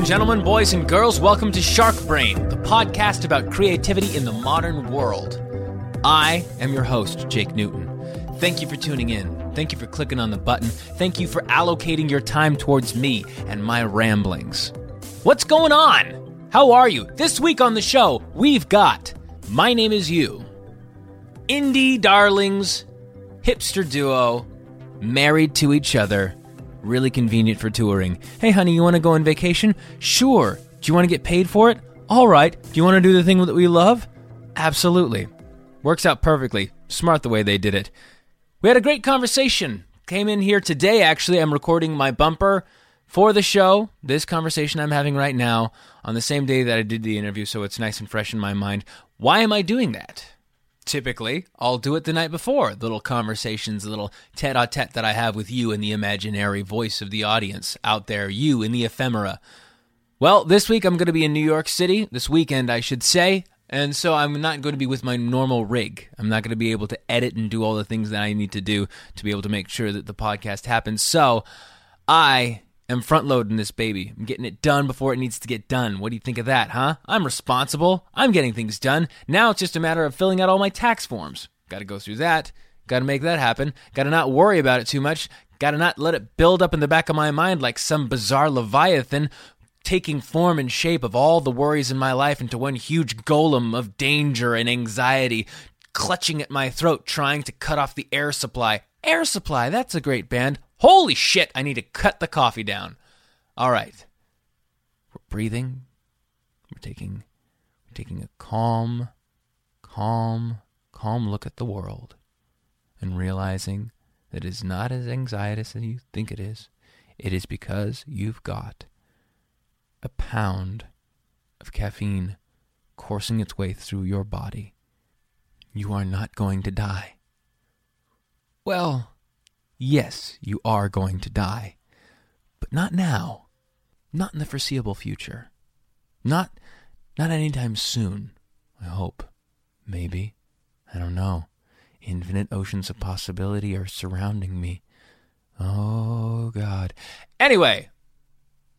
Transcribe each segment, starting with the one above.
and gentlemen, boys and girls, welcome to Shark Brain, the podcast about creativity in the modern world. I am your host, Jake Newton. Thank you for tuning in. Thank you for clicking on the button. Thank you for allocating your time towards me and my ramblings. What's going on? How are you? This week on the show, we've got My Name Is You, Indie Darlings, Hipster Duo, Married to Each Other, really convenient for touring. Hey, honey, you want to go on vacation? Sure. Do you want to get paid for it? All right. Do you want to do the thing that we love? Absolutely. Works out perfectly. Smart the way they did it. We had a great conversation. Came in here today, actually. I'm recording my bumper for the show, this conversation I'm having right now, on the same day that I did the interview, so it's nice and fresh in my mind. Why am I doing that? Typically, I'll do it the night before. Little conversations, little tete a tete that I have with you in the imaginary voice of the audience out there, you in the ephemera. Well, this week I'm going to be in New York City, this weekend, I should say, and so I'm not going to be with my normal rig. I'm not going to be able to edit and do all the things that I need to do to be able to make sure that the podcast happens. So I am front loading this baby. I'm getting it done before it needs to get done. What do you think of that, huh? I'm responsible. I'm getting things done. Now it's just a matter of filling out all my tax forms. Got to go through that. Got to make that happen. Got to not worry about it too much. Got to not let it build up in the back of my mind like some bizarre leviathan taking form and shape of all the worries in my life into one huge golem of danger and anxiety, clutching at my throat, trying to cut off the air supply. Air Supply, that's a great band. Holy shit, I need to cut the coffee down. All right. We're breathing. We're taking we're taking a calm, calm, calm look at the world and realizing that it is not as anxietous as you think it is. It is because you've got a pound of caffeine coursing its way through your body. You are not going to die. Well, yes, you are going to die, but not now. Not in the foreseeable future. Not not anytime soon, I hope. Maybe. I don't know. Infinite oceans of possibility are surrounding me. Oh god. Anyway,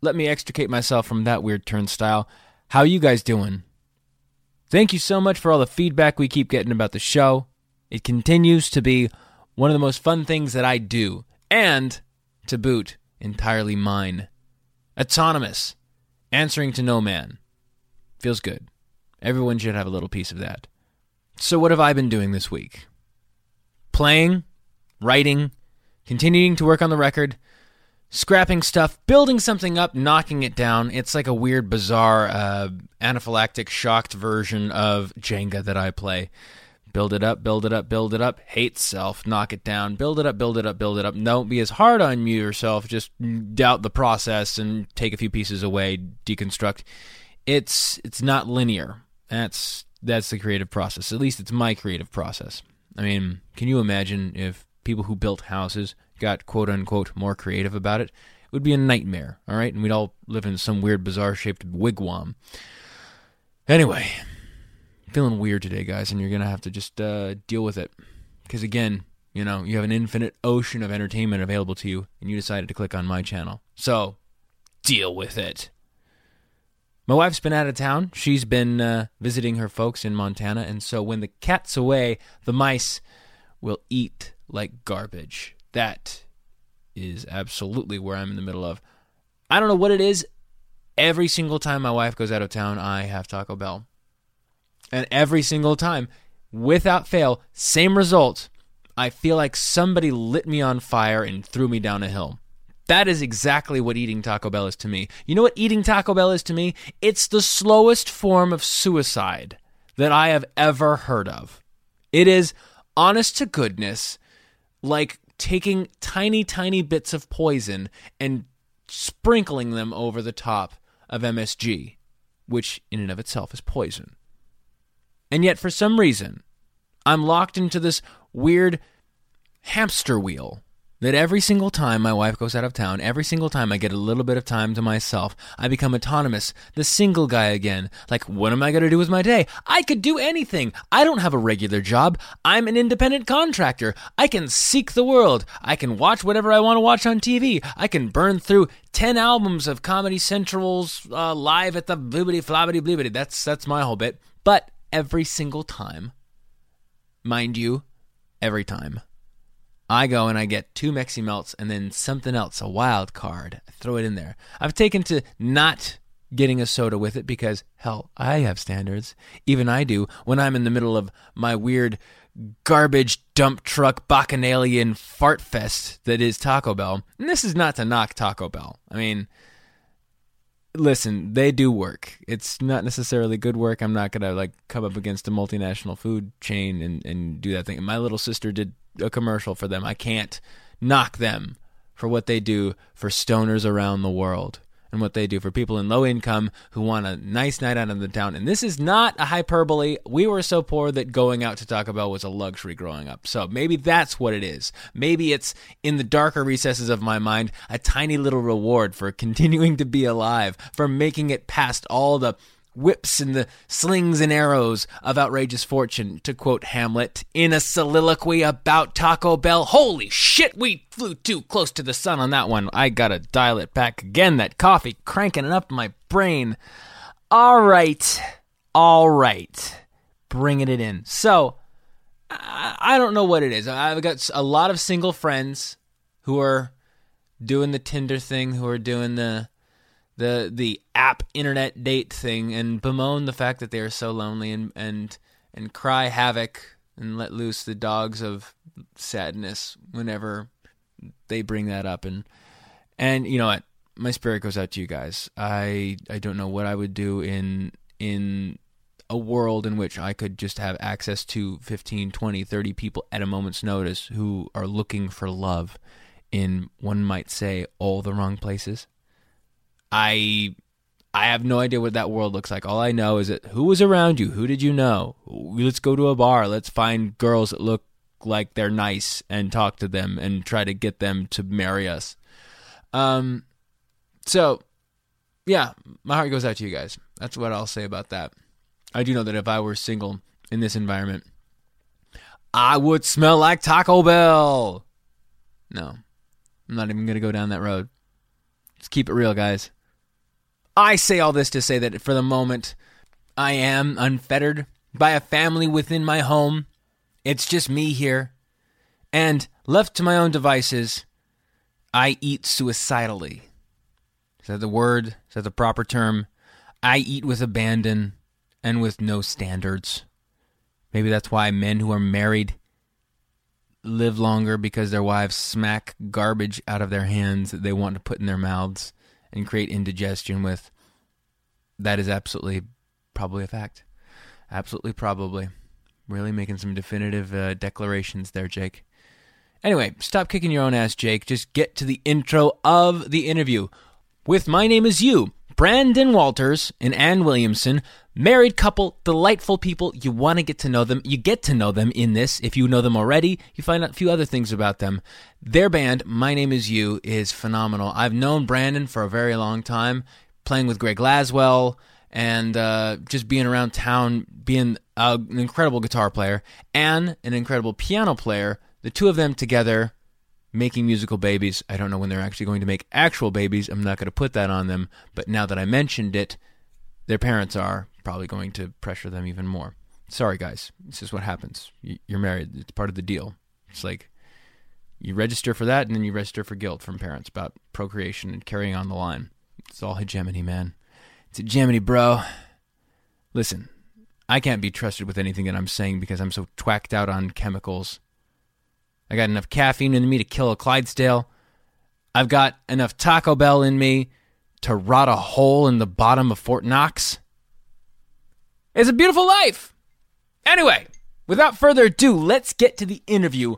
let me extricate myself from that weird turnstile. How you guys doing? Thank you so much for all the feedback we keep getting about the show. It continues to be one of the most fun things that I do, and to boot, entirely mine. Autonomous, answering to no man. Feels good. Everyone should have a little piece of that. So, what have I been doing this week? Playing, writing, continuing to work on the record, scrapping stuff, building something up, knocking it down. It's like a weird, bizarre, uh, anaphylactic, shocked version of Jenga that I play. Build it up, build it up, build it up. Hate self, knock it down. Build it up, build it up, build it up. Don't be as hard on you yourself. Just doubt the process and take a few pieces away, deconstruct. It's it's not linear. That's that's the creative process. At least it's my creative process. I mean, can you imagine if people who built houses got quote unquote more creative about it? It would be a nightmare, all right? And we'd all live in some weird, bizarre shaped wigwam. Anyway, feeling weird today, guys, and you're to have to just uh, deal with it. Because again, you know, you have an infinite ocean of entertainment available to you, and you decided to click on my channel. So, deal with it. My wife's been out of town. She's been uh, visiting her folks in Montana, and so when the cat's away, the mice will eat like garbage. That is absolutely where I'm in the middle of. I don't know what it is. Every single time my wife goes out of town, I have Taco Bell. And every single time, without fail, same result. I feel like somebody lit me on fire and threw me down a hill. That is exactly what eating Taco Bell is to me. You know what eating Taco Bell is to me? It's the slowest form of suicide that I have ever heard of. It is, honest to goodness, like taking tiny, tiny bits of poison and sprinkling them over the top of MSG, which in and of itself is poison. And yet, for some reason, I'm locked into this weird hamster wheel that every single time my wife goes out of town, every single time I get a little bit of time to myself, I become autonomous, the single guy again. Like, what am I going to do with my day? I could do anything. I don't have a regular job. I'm an independent contractor. I can seek the world. I can watch whatever I want to watch on TV. I can burn through 10 albums of Comedy Central's uh, live at the blibbity flobbity blibbity. That's, that's my whole bit. But every single time, mind you, every time I go and I get two Mexi Melts and then something else, a wild card. I throw it in there. I've taken to not getting a soda with it because, hell, I have standards. Even I do when I'm in the middle of my weird garbage dump truck bacchanalian fart fest that is Taco Bell. And this is not to knock Taco Bell. I mean, listen, they do work. It's not necessarily good work. I'm not gonna like come up against a multinational food chain and, and do that thing. My little sister did a commercial for them. I can't knock them for what they do for stoners around the world and what they do for people in low income who want a nice night out in the town. And this is not a hyperbole. We were so poor that going out to Taco Bell was a luxury growing up. So maybe that's what it is. Maybe it's in the darker recesses of my mind a tiny little reward for continuing to be alive, for making it past all the whips and the slings and arrows of outrageous fortune, to quote Hamlet in a soliloquy about Taco Bell. Holy shit, we flew too close to the sun on that one. I gotta dial it back again. That coffee cranking it up my brain. All right, all right, bringing it in. So, I don't know what it is. I've got a lot of single friends who are doing the Tinder thing, who are doing the the the app internet date thing and bemoan the fact that they are so lonely and and and cry havoc and let loose the dogs of sadness whenever they bring that up. And and you know what? My spirit goes out to you guys. I i don't know what i would do in in a world in which i could just have access to 15 20 30 people at a moment's notice who are looking for love in one might say all the wrong places I I have no idea what that world looks like. All I know is that who was around you? Who did you know? Let's go to a bar. Let's find girls that look like they're nice and talk to them and try to get them to marry us. Um so yeah, my heart goes out to you guys. That's what I'll say about that. I do know that if I were single in this environment, I would smell like Taco Bell. No. I'm not even going to go down that road. Just keep it real, guys. I say all this to say that for the moment, I am unfettered by a family within my home. It's just me here. And left to my own devices, I eat suicidally. Is that the word? Is that the proper term? I eat with abandon and with no standards. Maybe that's why men who are married live longer because their wives smack garbage out of their hands that they want to put in their mouths and create indigestion with. That is absolutely probably a fact. Absolutely probably. Really making some definitive uh, declarations there, Jake. Anyway, stop kicking your own ass, Jake. Just get to the intro of the interview. With My Name Is You, Brandon Walters and Ann Williamson, married couple, delightful people. You want to get to know them. You get to know them in this. If you know them already, you find out a few other things about them. Their band, My Name Is You, is phenomenal. I've known Brandon for a very long time, playing with Greg Laswell and uh, just being around town, being an incredible guitar player and an incredible piano player. The two of them together making musical babies. I don't know when they're actually going to make actual babies. I'm not going to put that on them. But now that I mentioned it, their parents are probably going to pressure them even more. Sorry, guys. This is what happens. You're married. It's part of the deal. It's like you register for that and then you register for guilt from parents about procreation and carrying on the line. It's all hegemony, man. It's hegemony, bro. Listen, I can't be trusted with anything that I'm saying because I'm so twacked out on chemicals I got enough caffeine in me to kill a Clydesdale. I've got enough Taco Bell in me to rot a hole in the bottom of Fort Knox. It's a beautiful life. Anyway, without further ado, let's get to the interview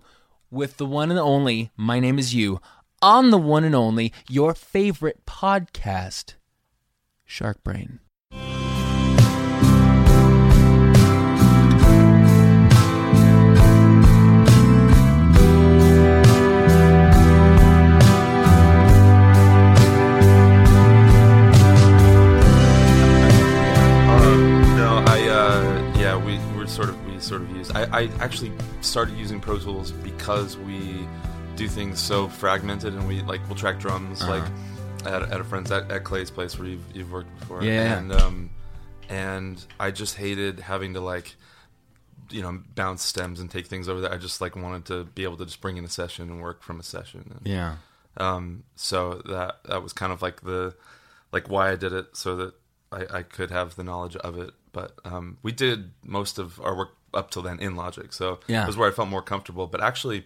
with the one and only My Name is You on the one and only your favorite podcast, Shark Brain. I, I actually started using Pro Tools because we do things so fragmented, and we like we'll track drums Uh-huh. like at, at a friend's at, at Clay's place where you've you've worked before. Yeah. and um, and I just hated having to like you know bounce stems and take things over there. I just like wanted to be able to just bring in a session and work from a session. And, Yeah. um, so that that was kind of like the like why I did it so that I, I could have the knowledge of it. But um, we did most of our work up till then in Logic, so Yeah. it was where I felt more comfortable. But actually,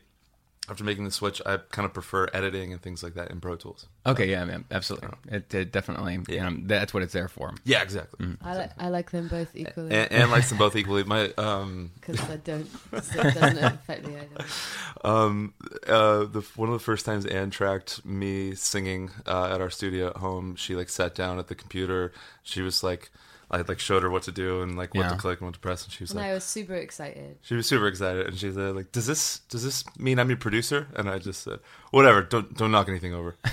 after making the switch, I kind of prefer editing and things like that in Pro Tools. Okay. Yeah. man, Absolutely. It, it definitely. Yeah. You know, that's what it's there for. Yeah, exactly. Mm-hmm. I, li- I like them both equally And, and likes them both equally. My um, because I don't. So it doesn't affect me either. um, uh, the one of the first times Anne tracked me singing uh, at our studio at home, she like sat down at the computer. She was like, I like showed her what to do and like what Yeah. to click and what to press, and she was And like, I was super excited. she was super excited, and she said like, "Does this does this mean I'm your producer?" And I just said, "Whatever, don't don't knock anything over."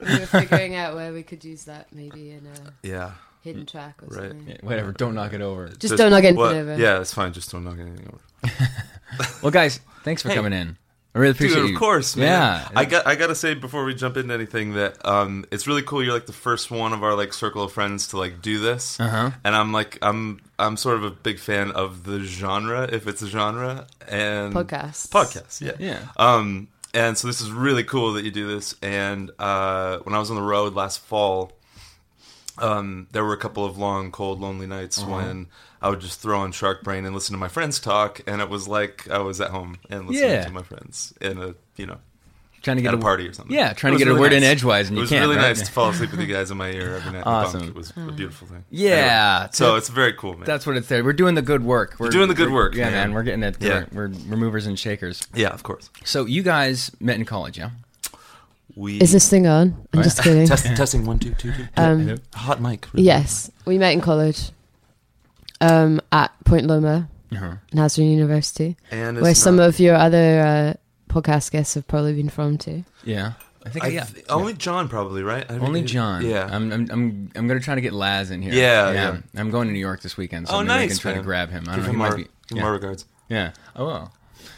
We were figuring out where we could use that, maybe in a yeah, hidden track or Right. something. Yeah, whatever. Don't knock it over. Just don't knock anything well, over. Yeah, that's fine. Just don't knock anything over. Well, guys, thanks for Hey. coming in. I really appreciate Dude, you. of course, man. Yeah. I got I gotta say before we jump into anything that um, it's really cool. You're like the first one of our like circle of friends to like do this, Uh-huh. and I'm like I'm I'm sort of a big fan of the genre if it's a genre and podcast podcast Yeah, Yeah. Um, and so this is really cool that you do this. And uh, when I was on the road last fall, um, there were a couple of long, cold, lonely nights Uh-huh. when I would just throw on Shark Brain and listen to my friends talk, and it was like I was at home and listening Yeah. to my friends in a you know Trying to get at a party or something. Yeah, trying to was get a really word in edgewise, and it you was can't. really right? nice to fall asleep with you guys in my ear every night. Awesome. It was a beautiful thing. Yeah. Anyway, so it's very cool, man. That's what it's there. We're doing the good work. We're doing the good work, Yeah, man. man. We're getting it. Yeah. We're, we're, we're movers and shakers. yeah, of course. So you guys met in college, yeah? We Is this thing on? I'm just kidding. Test, testing one two two two. Um, Hot mic. yes, we met in college um, at Point Loma, Uh-huh. Nazarene University, and it's where some not- of your other uh, podcast guests have probably been from too. Yeah. I think I yeah. th- only John probably right. I Only think- John. Yeah. I'm I'm I'm, I'm going to try to get Laz in here. Yeah, yeah. I'm going to New York this weekend, so oh, maybe nice. I can try to grab him. I don't Give know. him He our, might be. give him Yeah. our regards. yeah. Oh well.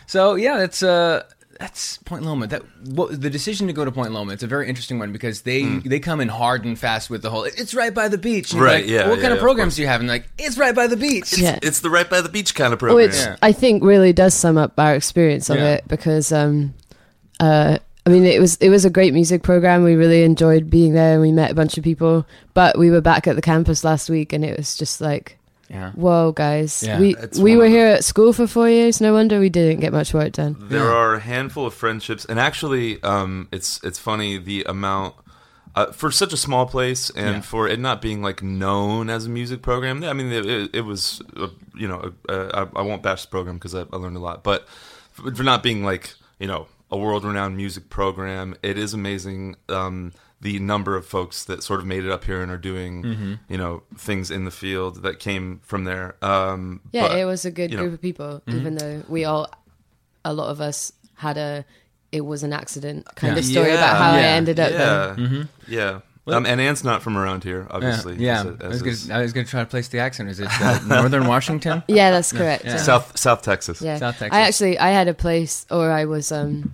So yeah, that's uh that's Point Loma. That what the decision to go to Point Loma. It's a very interesting one because they they come in hard and fast with the whole. It's right by the beach. And. Right, like, yeah, "Well, what yeah, kind yeah, of of programs course. do you have? And like, it's right by the beach. It's, Yeah. it's the right by the beach kind of program. Which Yeah. I think really does sum up our experience of Yeah. it because, um, uh, I mean, it was it was a great music program. We really enjoyed being there, and we met a bunch of people. But we were back at the campus last week, and it was just like, yeah. whoa, guys, Yeah. we It's we one were of the- here at school for four years. No wonder we didn't get much work done. There Yeah. are a handful of friendships, and actually, um, it's it's funny the amount uh, for such a small place, and Yeah. for it not being like known as a music program. I mean, it, it, it was uh, you know uh, I, I won't bash the program because I, I learned a lot, but for, for not being like you know a world renowned music program, it is amazing. Um, the number of folks that sort of made it up here and are doing, Mm-hmm. you know, things in the field that came from there. Um, Yeah, but- it was a good you know. group of people, Mm-hmm. even though we all, a lot of us had a, it was an accident kind Yeah. of story Yeah. about how I ended up there. Yeah, yeah. Um, and Anne's not from around here, obviously. Yeah, as yeah. it- I as was gonna, I was gonna try to place the accent. Is it uh, Northern Washington? Yeah, that's correct. Yeah. yeah. South South Texas. Yeah, South Texas. I actually I had a place, or I was um,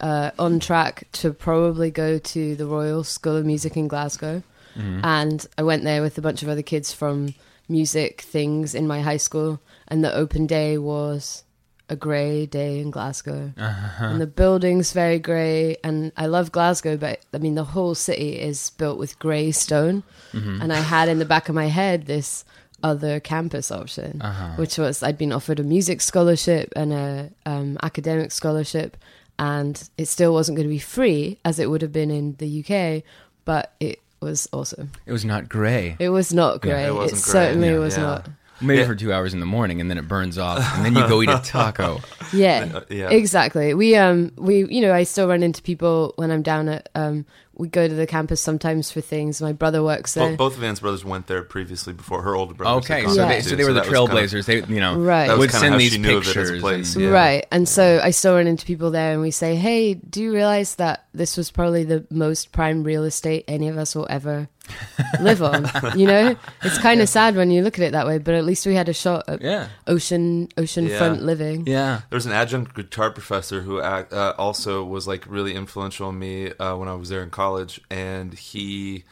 uh, on track to probably go to the Royal School of Music in Glasgow, Mm-hmm. and I went there with a bunch of other kids from music things in my high school, and the open day was a grey day in Glasgow, Uh-huh. and the building's very grey, and I love Glasgow, but I mean the whole city is built with grey stone, Mm-hmm. and I had in the back of my head this other campus option, Uh-huh. which was I'd been offered a music scholarship and a um, academic scholarship, and it still wasn't going to be free as it would have been in the UK, but it was awesome. It was not gray. It was not Yeah, it it wasn't great, certainly yeah, was yeah. not. Maybe Yeah. for two hours in the morning, and then it burns off, and then you go eat a taco. Yeah, Uh, yeah. exactly. We um we you know I still run into people when I'm down at um we go to the campus sometimes for things. My brother works there. Both, both of Anne's brothers went there previously before her older brother. Okay, so Yeah. they so they were the that was kinda- trailblazers. They you know Right. That was would kinda send how these she knew of it as pictures. place, and- yeah. Right. And so I still run into people there and we say, hey, do you realize that this was probably the most prime real estate any of us will ever live on? you know? It's kind of sad when you look at it that way, but at least we had a shot at Yeah. ocean oceanfront Yeah. living. Yeah. There was an adjunct guitar professor who act, uh, also was like really influential on me uh, when I was there in college, and he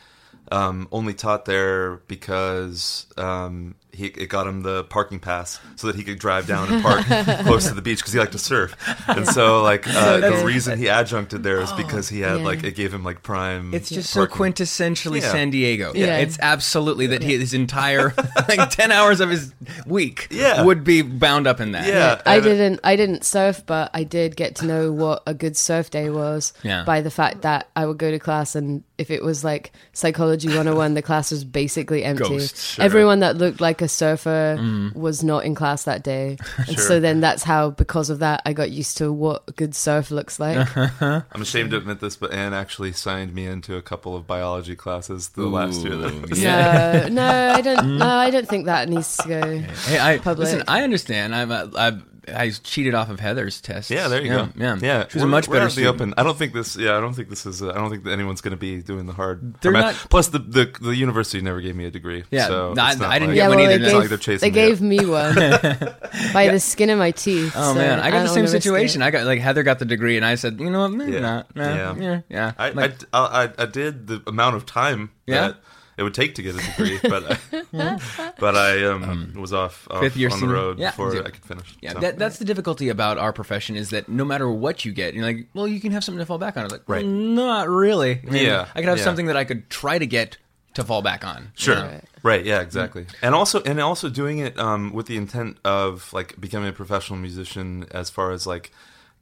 um, only taught there because um, he it got him the parking pass so that he could drive down and park close to the beach because he liked to surf. And so like uh, So the good. reason he adjuncted there is because he had Yeah. like it gave him like prime. It's just so quintessentially Yeah. San Diego. Yeah. It's absolutely that he, his entire like ten hours of his week Yeah. would be bound up in that. Yeah. I didn't I didn't surf, but I did get to know what a good surf day was Yeah. by the fact that I would go to class and if it was like psychology 101 the class was basically empty. Ghosts, sure. Everyone that looked like a surfer was not in class that day. And Sure. so then that's how because of that I got used to what a good surf looks like. I'm ashamed to admit this, but Anne actually signed me into a couple of biology classes the last year. That was Yeah. No, no, I don't no, I don't think that needs to go. Hey, I Public. listen. I understand. I'm. Uh, I've. I cheated off of Heather's test. Yeah, there you yeah, go. Yeah, yeah. She was a We're- much we're better out in student. the open. I don't think this. Yeah, I don't think this is. Uh, I don't think that anyone's going to be doing the hard. They're I not- Plus, the, the the university never gave me a degree. Yeah, so no, I- it's not I didn't like, get Yeah, one well, either. they It's like gave, they're chasing they me gave me one by the skin of my teeth. Oh so man, I got the same wanna risk it. situation. I got like Heather got the degree, and I said, you know what, maybe Yeah. not. Nah, Yeah. yeah, yeah. I, Like, I, I, I did the amount of time Yeah? that it would take to get a degree, but I, but I um, was off, off fifth year on the road yeah, before yeah. I could finish. yeah, so. that, that's the difficulty about our profession is that no matter what you get, you're like, well, you can have something to fall back on. I was like, Right. well, not really. I mean, Yeah, I could have yeah. something that I could try to get to fall back on. Sure. Right. Right. Yeah. Exactly. And also, and also doing it um, with the intent of like becoming a professional musician, as far as like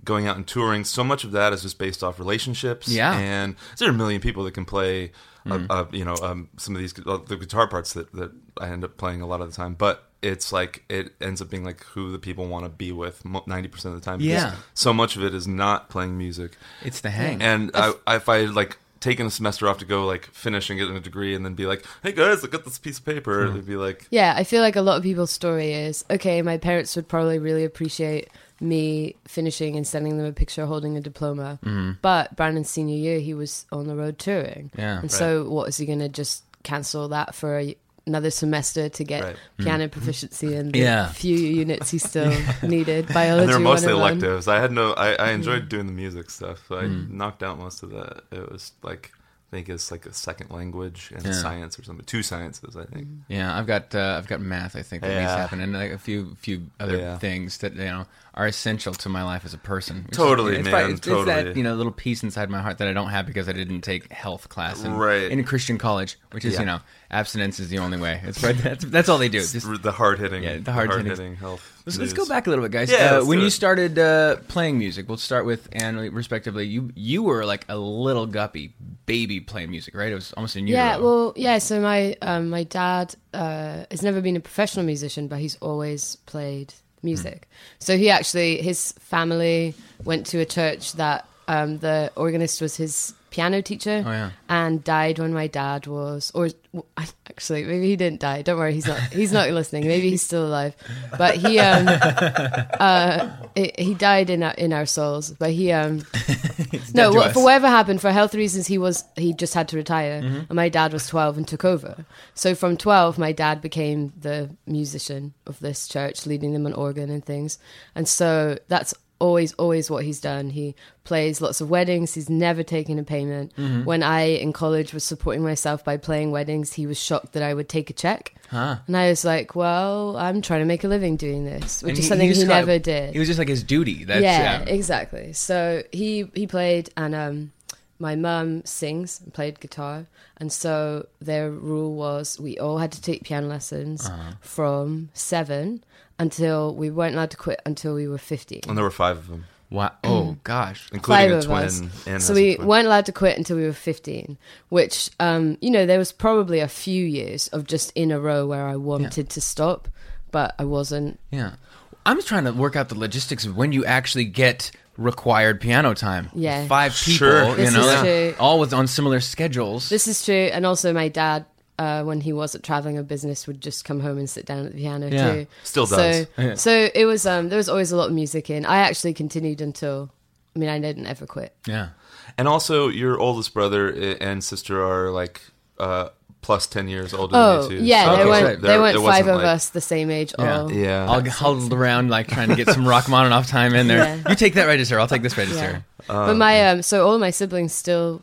going out and touring. So much of that is just based off relationships. Yeah. And there are a million people that can play. Uh, uh, you know, um, some of these uh, the guitar parts that that I end up playing a lot of the time, but. It's like it ends up being like who the people want to be with ninety percent of the time. because Yeah. so much of it is not playing music, It's the hang. and I, if I had like taken a semester off to go like finish and get a degree, and then be like, "Hey guys, look at this piece of paper," it'd be like, Yeah, I feel like a lot of people's story is okay, my parents would probably really appreciate me finishing and sending them a picture holding a diploma. Mm-hmm. But Brandon's senior year, he was on the road touring. Yeah. And so, what is he going to just cancel that for a, another semester to get Right. piano proficiency and the Yeah. few units he still needed? Biology. and they're mostly electives. I had no, I, I enjoyed doing the music stuff, so I knocked out most of that. It was like. I think it's like a second language and Yeah. science or something. Two sciences, I think. Yeah, I've got uh, I've got math. I think that needs to happen, and like a few few other Yeah. things that you know are essential to my life as a person. Which is- Totally, it's man, probably- it's, it's that you know little piece inside my heart that I don't have because I didn't take health class in, Right. in a Christian college, which is Yeah. you know abstinence is the only way. It's right. That's, that's all they do. Just, the hard hitting, Yeah, the hard-hitting. health. let's, let's go back a little bit, guys. Yeah, uh, when you started uh, playing music, we'll start with Anne, respectively. You you were like a little guppy baby playing music, right? It was almost in utero. Yeah, well, yeah. So my um, my dad uh, has never been a professional musician, but he's always played music. So he actually his family went to a church that um, the organist was his piano teacher, Oh, yeah. and died when my dad was, or actually maybe he didn't die. Don't worry, he's not he's not listening. Maybe he's still alive, but he um uh it, he died in our, in our souls. But he um no, dead to wha- us. for whatever happened, for health reasons, he was he just had to retire, Mm-hmm. and my dad was twelve and took over. So from twelve, my dad became the musician of this church, leading them on organ and things, and so that's always always what he's done. He plays lots of weddings. He's never taken a payment. Mm-hmm. When I in college was supporting myself by playing weddings, he was shocked that I would take a check. Huh. And I was like, "Well, I'm trying to make a living doing this," which And is he- something he he, never did It was just like his duty. That's, yeah, yeah. exactly. So he he played, and um, my mum sings and played guitar, and so their rule was we all had to take piano lessons Uh-huh. from seven until we weren't allowed to quit until we were fifteen. And there were five of them, Wow. Oh gosh. including Five a of twin. us. And so we twin. weren't allowed to quit until we were 15 which um you know there was probably a few years of just in a row where i wanted to stop but i wasn't Yeah. I'm just trying to work out the logistics of when you actually get required piano time. Yeah. five people. Sure. You This know, is true. all with on similar schedules. This is true, and also my dad, uh, when he wasn't traveling a business, would just come home and sit down at the piano Yeah. too. Still does. So, Yeah. so it was. Um, there was always a lot of music in. I actually continued until. I mean, I didn't ever quit. yeah. And also, your oldest brother and sister are like uh, plus ten years older Oh than you too. yeah, Okay, they so weren't. there- they weren't five of like- us the same age. Yeah. All. Yeah. I'll get huddled around like trying to get some Rachmaninoff time in there. Yeah. You take that register. I'll take this register. but my um, so all my siblings still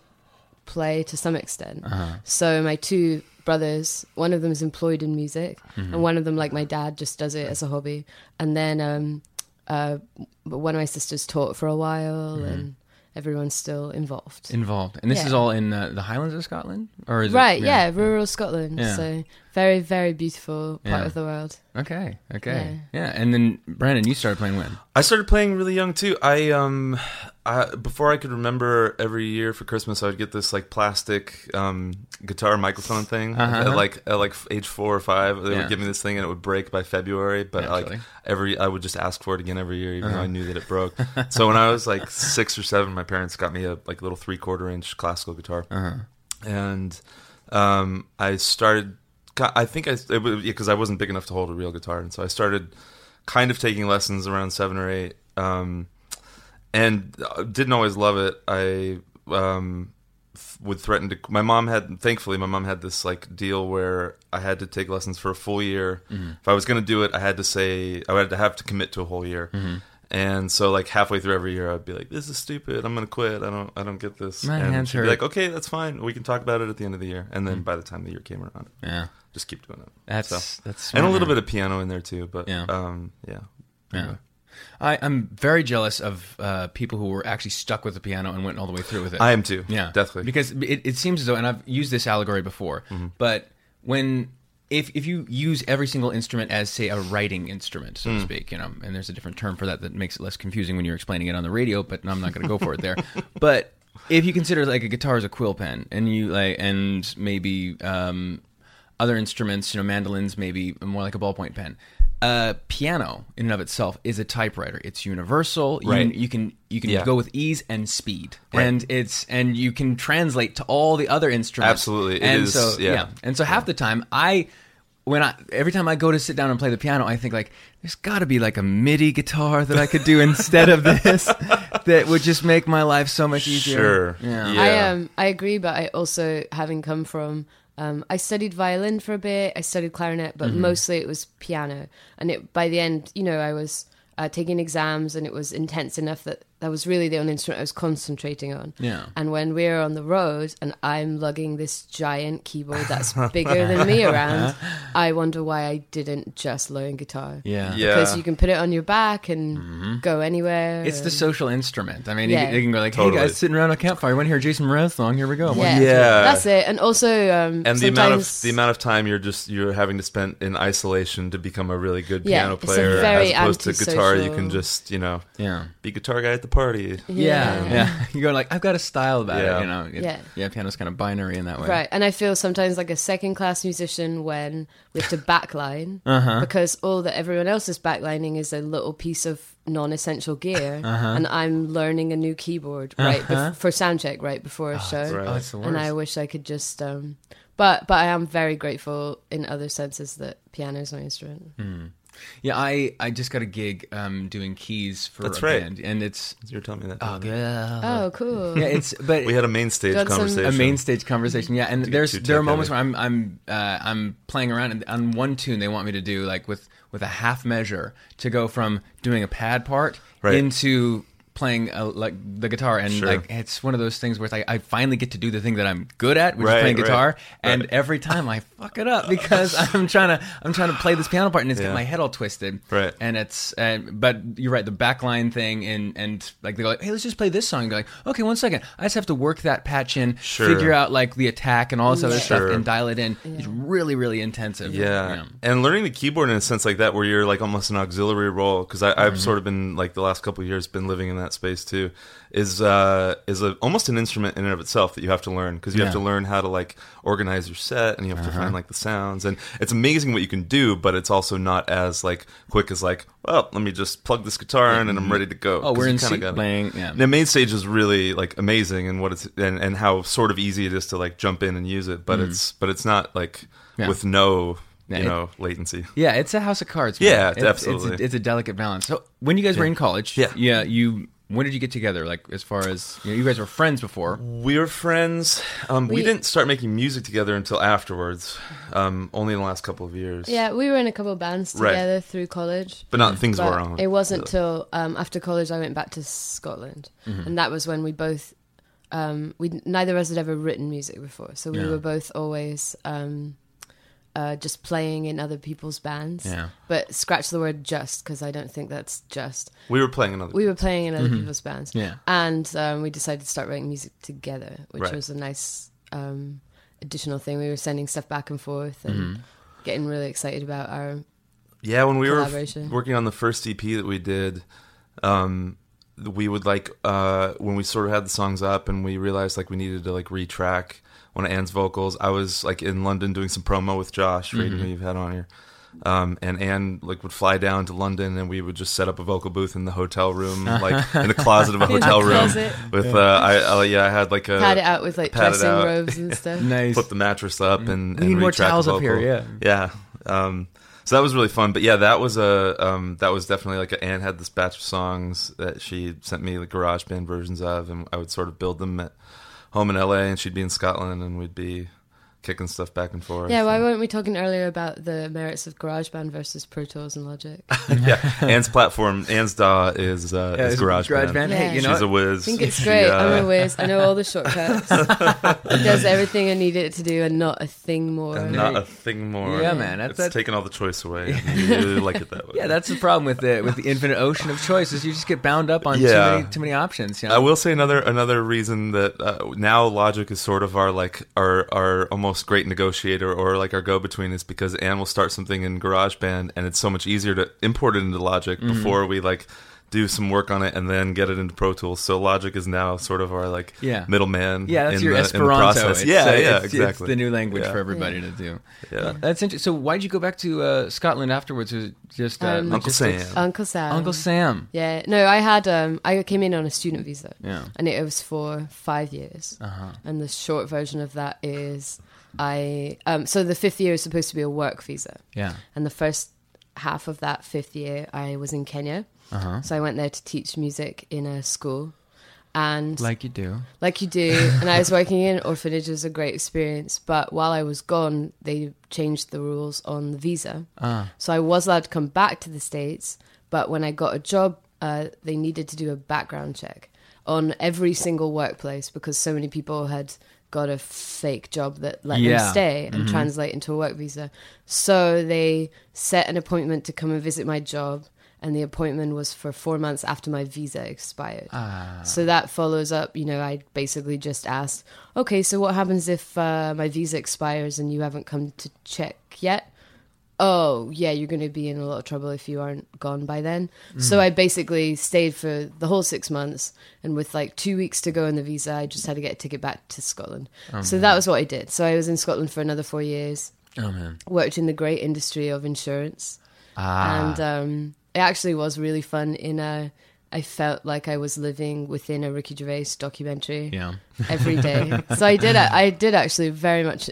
play to some extent. Uh-huh. So my two brothers, one of them is employed in music, Mm-hmm. and one of them, like my dad, just does it as a hobby. And then um, uh, one of my sisters taught for a while, Mm-hmm. and everyone's still involved. Involved, and this Yeah. is all in uh, the Highlands of Scotland, or is right? It, yeah. rural Scotland. Yeah. So very, very beautiful part Yeah. of the world. Okay. Okay. Yeah. And then Brandon, you started playing when? I started playing really young too. I um, I, before I could remember, every year for Christmas I would get this like plastic um guitar microphone thing. Uh-huh. At like at like age four or five, they Yeah. would give me this thing and it would break by February. But Naturally. like every, I would just ask for it again every year, even though I knew that it broke. so when I was like six or seven, my parents got me a like little three quarter inch classical guitar. Uh-huh. and um, I started. I think I because I wasn't big enough to hold a real guitar, and so I started kind of taking lessons around seven or eight, um, and uh, didn't always love it. I um, would threaten to. My mom had, thankfully, my mom had this like deal where I had to take lessons for a full year. If I was going to do it, I had to say I had to have to commit to a whole year. And so, like halfway through every year, I'd be like, "This is stupid. I'm gonna quit. I don't. I don't get this." My and hands she'd hurt. be like, "Okay, that's fine. We can talk about it at the end of the year." And then by the time the year came around, Yeah. just keep doing it. That's So- that's and a smart, little bit of piano in there too. But Yeah. um, yeah, Yeah. I, I'm very jealous of uh, people who were actually stuck with the piano and went all the way through with it. I am too. Yeah, definitely. Because it, it seems as though, and I've used this allegory before, Mm-hmm. but when if if you use every single instrument as say a writing instrument, so to Mm. speak, you know, and there's a different term for that that makes it less confusing when you're explaining it on the radio, but I'm not going to go for it there. But if you consider like a guitar as a quill pen, and you like, and maybe um, other instruments, you know, mandolins, maybe more like a ballpoint pen. Uh, piano, in and of itself, is a typewriter. It's universal. You, Right. you can you can Yeah. go with ease and speed, Right. and it's and you can translate to all the other instruments. Absolutely. It and is- so yeah. and so half the time I. When I every time I go to sit down and play the piano, I think like there's got to be like a MIDI guitar that I could do instead of this that would just make my life so much easier. Sure. Yeah. Yeah. I um I agree, but I also having come from um I studied violin for a bit, I studied clarinet, Mm-hmm. but mostly it was piano. And it by the end, you know, I was uh, taking exams, and it was intense enough that that was really the only instrument I was concentrating on. Yeah. And when we're on the road and I'm lugging this giant keyboard that's bigger than me around, I wonder why I didn't just learn guitar. Yeah. Yeah. Because you can put it on your back and go anywhere. It's the social instrument. I mean, Yeah. you, can- you can go like, "Hey guys, sitting around a campfire. Want to hear Jason Mraz song? Here we go." yeah, Yeah. that's it. And also, um, and the amount of the amount of time you're just you're having to spend in isolation to become a really good Yeah, piano it's a player very as opposed to guitar you can just you know Yeah. be guitar guy at the party Yeah, yeah. You go like, I've got a style about Yeah. it. You know, It- Yeah. yeah. Piano's kind of binary in that way. Right, and I feel sometimes like a second class musician when we have to backline Uh-huh. because all that everyone else is backlining is a little piece of non-essential gear, Uh-huh. and I'm learning a new keyboard right bef- for sound check right before a show, right. Oh, it's the worst. and I wish I could just. Um, but but I am very grateful in other senses that piano is my instrument. Mm. Yeah, I I just got a gig um, doing keys for That's a right. band, and it's you're telling me that oh yeah, Oh, cool! yeah. It's but we had a MainStage Got some- conversation a MainStage conversation. Yeah, and there's too there are tech moments where I'm I'm uh, I'm playing around and on one tune they want me to do like with with a half measure to go from doing a pad part Right. into playing uh like the guitar and Sure. like it's one of those things where it's like I finally get to do the thing that I'm good at, which Right, is playing right, guitar, and right. every time I fuck it up because I'm trying to I'm trying to play this piano part and it's got my head all twisted. Right. And it's and but you're right, the backline thing and and like they go like, hey, let's just play this song. And go like, okay, one second, I just have to work that patch in, Sure. figure out like the attack and all this other Yeah. stuff, and dial it in. It's really really intensive. Yeah. and learning the keyboard in a sense like that, where you're like almost an auxiliary role, because Mm-hmm. I've sort of been like the last couple of years been living in that space too, is uh, is a, almost an instrument in and of itself that you have to learn because you have to learn how to like organize your set and you have to find like the sounds and it's amazing what you can do, but it's also not as like quick as like well let me just plug this guitar in and I'm ready to go. oh we're in sync gotta- playing. Yeah. the MainStage is really like amazing and what it's and, and how sort of easy it is to like jump in and use it, but it's but it's not like Mm-hmm. Yeah. with no you it- know latency. Yeah, it's a house of cards. man. Yeah, It's- absolutely. It's a, it's a delicate balance. So when you guys were in college, Yeah. yeah, you when did you get together? Like as far as you, know, you guys were friends before. We were friends. Um, we, We- didn't start making music together until afterwards, um, only in the last couple of years. Yeah, we were in a couple of bands Right. together through college. but not things of But our own. it wasn't really. till um, after college I went back to Scotland, Mm-hmm. and that was when we both um, we neither of us had ever written music before, so we Yeah. were both always um, uh, just playing in other people's bands. Yeah. But scratch the word just because I don't think that's just. We were playing another. We were playing in other people's bands. Mm-hmm. Yeah. And um, we decided to start writing music together, which Right. was a nice um, additional thing. We were sending stuff back and forth and Mm-hmm. getting really excited about our yeah, when we were f- working on the first EP that we did, um, we would like uh, when we sort of had the songs up and we realized like we needed to like retrack one of Anne's vocals. I was like in London doing some promo with Josh, Mm-hmm. Who you've had on here. Um, and Anne like would fly down to London, and we would just set up a vocal booth in the hotel room, like in the closet of a In the hotel room. closet. With uh, I, I yeah, I had like a pad it out with like dressing robes and stuff. Nice. flip the mattress up and, and need more towels up here, yeah. yeah. Um, so that was really fun. But yeah, that was a um, that was definitely like a, Anne had this batch of songs that she sent me like GarageBand versions of, and I would sort of build them at home in LA, and she'd be in Scotland, and we'd be kicking stuff back and forth. Yeah, why weren't we talking earlier about the merits of GarageBand versus Pro Tools and Logic? yeah. Anne's platform, Anne's DAW is uh, Yeah, is it's garage, GarageBand. band. Yeah. Hey, you know She's a what? whiz. I think it's She, great. uh, I'm a whiz. I know all the shortcuts. it does everything I need it to do and not a thing more. and not a thing more. Yeah, man, that's- it's that's- taking all the choice away. you really like it that way. Yeah, that's the problem with the with the infinite ocean of choices. You just get bound up on Yeah. too many too many options. You know? I will say another another reason that uh, now Logic is sort of our like our our almost great negotiator or like our go between is because Anne will start something in GarageBand and it's so much easier to import it into Logic Mm-hmm. before we like do some work on it and then get it into Pro Tools. So Logic is now sort of our like Yeah. middleman. Yeah, that's in your the, Esperanto. process. It's, yeah, uh, yeah, it's- exactly. It's the new language Yeah. for everybody to do. Yeah. That's interesting. So, why did you go back to uh, Scotland afterwards? Was it just uh, Um, Uncle? Sam. Uncle Sam. Uncle Sam. Yeah, no, I had um, I came in on a student visa. Yeah. and it was for five years. Uh-huh. And the short version of that is, I um, so the fifth year is supposed to be a work visa, Yeah. and the first half of that fifth year I was in Kenya. Uh-huh. So I went there to teach music in a school, and Like you do. like you do. And I was working in an orphanage. It was a great experience. But while I was gone, they changed the rules on the visa. Ah. So I was allowed to come back to the States. But when I got a job, uh, they needed to do a background check on every single workplace because so many people had got a fake job that let Yeah. them stay and translate into a work visa. So they set an appointment to come and visit my job. And the appointment was for four months after my visa expired. Ah. So that follows up. You know, I basically just asked, okay, so what happens if uh, my visa expires and you haven't come to check yet? Oh, yeah, you're going to be in a lot of trouble if you aren't gone by then. So I basically stayed for the whole six months. And with like two weeks to go in the visa, I just had to get a ticket back to Scotland. so that was what I did. So I was in Scotland for another four years, Oh man. worked in the great industry of insurance Ah. and um, it actually was really fun. In a, I felt like I was living within a Ricky Gervais documentary yeah. every day. so I did. I did actually very much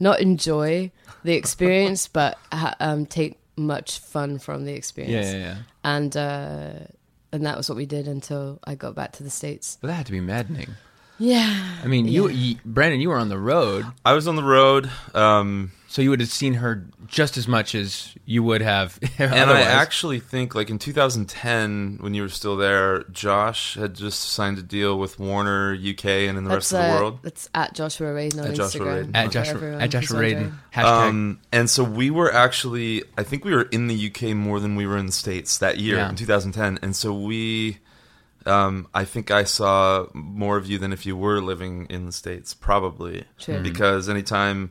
not enjoy the experience, but ha- um, take much fun from the Yeah. experience. Yeah. Yeah. And uh, and that was what we did until I got back to the states. But that had to be maddening. Yeah. I mean, you, Yeah. you, Brandon, you were on the road, I was on the road. Um, so you would have seen her just as much as you would have. And otherwise. I actually think, like in 2010, when you were still there, Josh had just signed a deal with Warner UK and in the rest of the uh, world. That's at Joshua Radin on At Joshua Instagram. Radin. at Joshua everyone at Joshua Radin hashtag. Um, and so we were actually, I think we were in the UK more than we were in the States that year Yeah. in 2010. And so we, um, I think I saw more of you than if you were living in the States, probably. True. Because anytime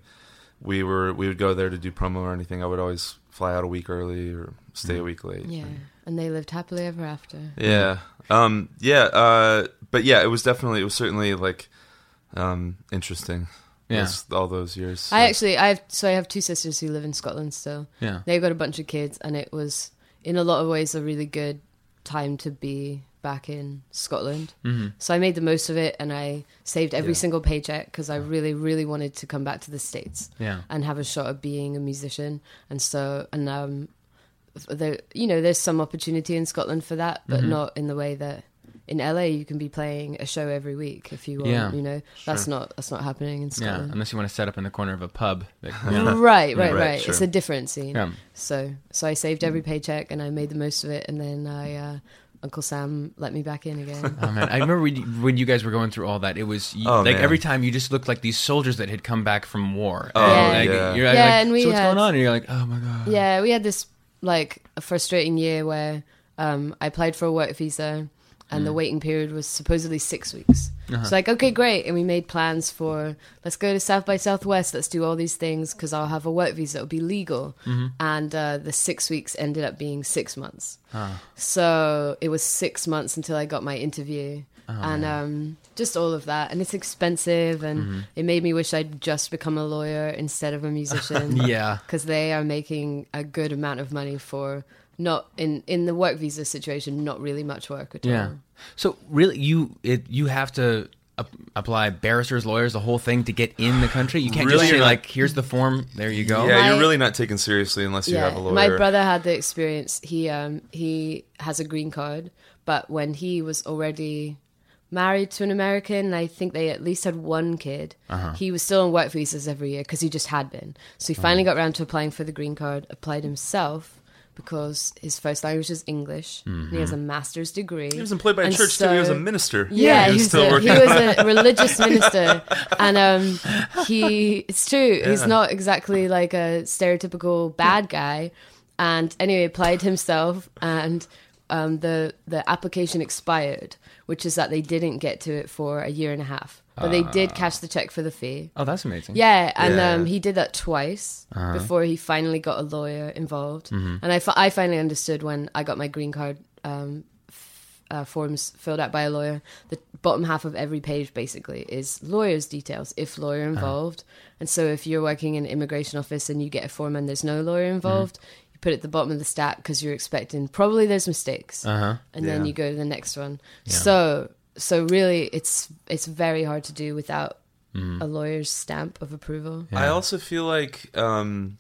we were we would go there to do promo or anything, I would always fly out a week early or stay Mm. a week late. Yeah, and they lived happily ever after. Yeah. Um, yeah. Uh, but yeah, it was definitely, it was certainly like, um, interesting. Yeah. all those years. I actually, I have so I have two sisters who live in Scotland still. Yeah. They've got a bunch of kids, and it was in a lot of ways a really good time to be back in Scotland. Mhm. So I made the most of it, and I saved every Yeah. single paycheck because I really, really wanted to come back to the states Yeah. and have a shot at being a musician. And so, and um, there, you know, there's some opportunity in Scotland for that, but Mhm. not in the way that in LA you can be playing a show every week if you want. Yeah. You know, that's not that's not happening in Yeah. Scotland. Unless you want to set up in the corner of a pub. Yeah. Right, right, Right, right. sure. It's a different scene. Yeah. So, so I saved every paycheck and I made the most of it, and then I, uh, Uncle Sam let me back in again. Oh man, I remember when you, when you guys were going through all that. It was you, Oh, like man. every time you just looked like these soldiers that had come back from war. Oh, And, like, yeah. You're Yeah, like, and we so what's had- going on? And you're like, oh my god. yeah, we had this like frustrating year where um, I applied for a work visa, and the waiting period was supposedly six weeks. Uh-huh. So like, okay, great, and we made plans for let's go to South by Southwest, let's do all these things because I'll have a work visa, it'll be legal, and uh, the six weeks ended up being six months. Ah. So it was six months until I got my interview. and um, just all of that. And it's expensive. And it made me wish I'd just become a lawyer instead of a musician. Yeah. Because they are making a good amount of money for not in, in the work visa situation, not really much work at Yeah. all. So really, you it you have to apply barristers, lawyers, the whole thing to get in the country. You can't Really, just say like, "Here's the form. There you go." yeah, My- you're really not taken seriously unless you have a lawyer. My brother had the experience. He um he has a green card, but when he was already married to an American, I think they at least had one kid. Uh-huh. He was still on work visas every year because he just had been. So he Uh-huh. finally got around to applying for the green card. Applied himself because his first language is English. And he has a master's degree. He was employed by a And church too. He was a minister. Yeah, he he was was, still a, he was a religious minister, and um, he it's true. He's not exactly like a stereotypical bad guy. And anyway, applied himself, and um, the the application expired, which is that they didn't get to it for a year and a half, but they did cash the check for the fee. Oh, that's amazing. Yeah, and Yeah. um, he did that twice Uh-huh. before he finally got a lawyer involved. Mm-hmm. And I, I finally understood when I got my green card um, f- uh, forms filled out by a lawyer. The bottom half of every page basically is lawyer's details, if lawyer Uh-huh. involved. And so if you're working in an immigration office and you get a form and there's no lawyer involved, Mm-hmm. You put it at the bottom of the stack because you're expecting probably those mistakes Uh huh. and then you go to the next one. Yeah. So so really, it's it's very hard to do without Mm-hmm. a lawyer's stamp of approval. I also feel like um,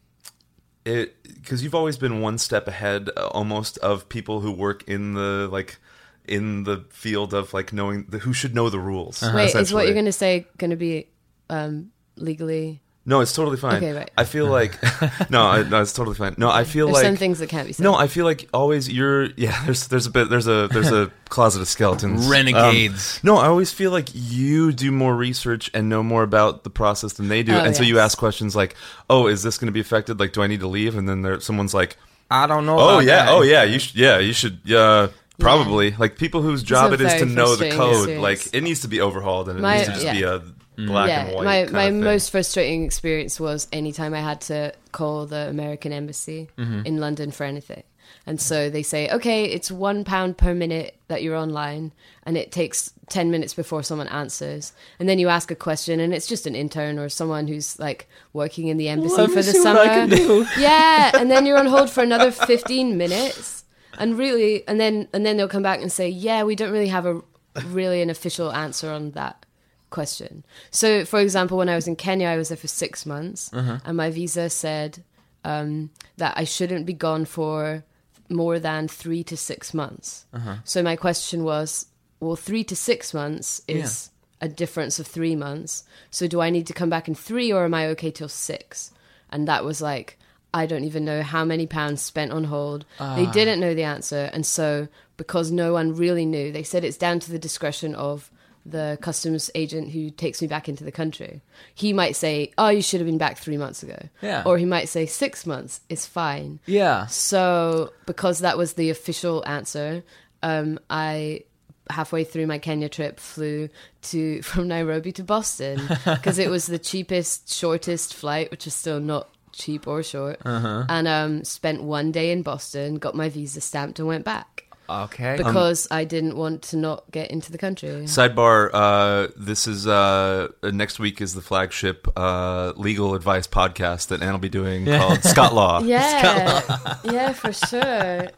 it because you've always been one step ahead, uh, almost of people who work in the like in the field of like knowing the, who should know the rules. Uh-huh. Wait, is what you're going to say going to be um, legally? No, it's totally fine. Okay, right. I feel like no, I, no, it's totally fine. No, I feel There's like some things that can't be said. no, I feel like always you're yeah. There's there's a bit there's a there's a closet of skeletons. Renegades. Um, no, I always feel like you do more research and know more about the process than they do, Oh, and so you ask questions like, "Oh, is this going to be affected? Like, do I need to leave?" And then there someone's like, I don't know. "Oh about yeah, that. oh yeah, you should yeah, you should uh, probably like people whose job a it is to know the code. experience. Like, it needs to be overhauled, and it My- needs to just yeah. be a black yeah, and white. my my most frustrating experience was anytime I had to call the American embassy Mm-hmm. in London for anything. And so they say, okay, it's one pound per minute that you're online, and it takes 10 minutes before someone answers. And then you ask a question, and it's just an intern or someone who's like working in the embassy me for the summer. I can do. yeah, and then you're on hold for another 15 minutes. And really, and then and then they'll come back and say, yeah, we don't really have a really an official answer on that question. So, for example, when I was in Kenya, I was there for six months, uh-huh. and my visa said um, that I shouldn't be gone for more than three to six months. Uh-huh. So my question was, well, three to six months is a difference of three months. So do I need to come back in three, or am I okay till six? And that was like. I don't even know how many pounds spent on hold. They ah. didn't know the answer. And so, because no one really knew, they said it's down to the discretion of the customs agent who takes me back into the country. He might say, "Oh, you should have been back three months ago," Yeah. or he might say six months is fine. Yeah. So because that was the official answer, um, I halfway through my Kenya trip, flew to from Nairobi to Boston because it was the cheapest, shortest flight, which is still not cheap or short. Uh-huh. And um, spent one day in Boston, got my visa stamped, and went back Okay. because I didn't want to not get into the country. Sidebar: uh, This is uh, next week is the flagship uh, legal advice podcast that Anne will be doing called Scott Law. Yeah, yeah, for sure.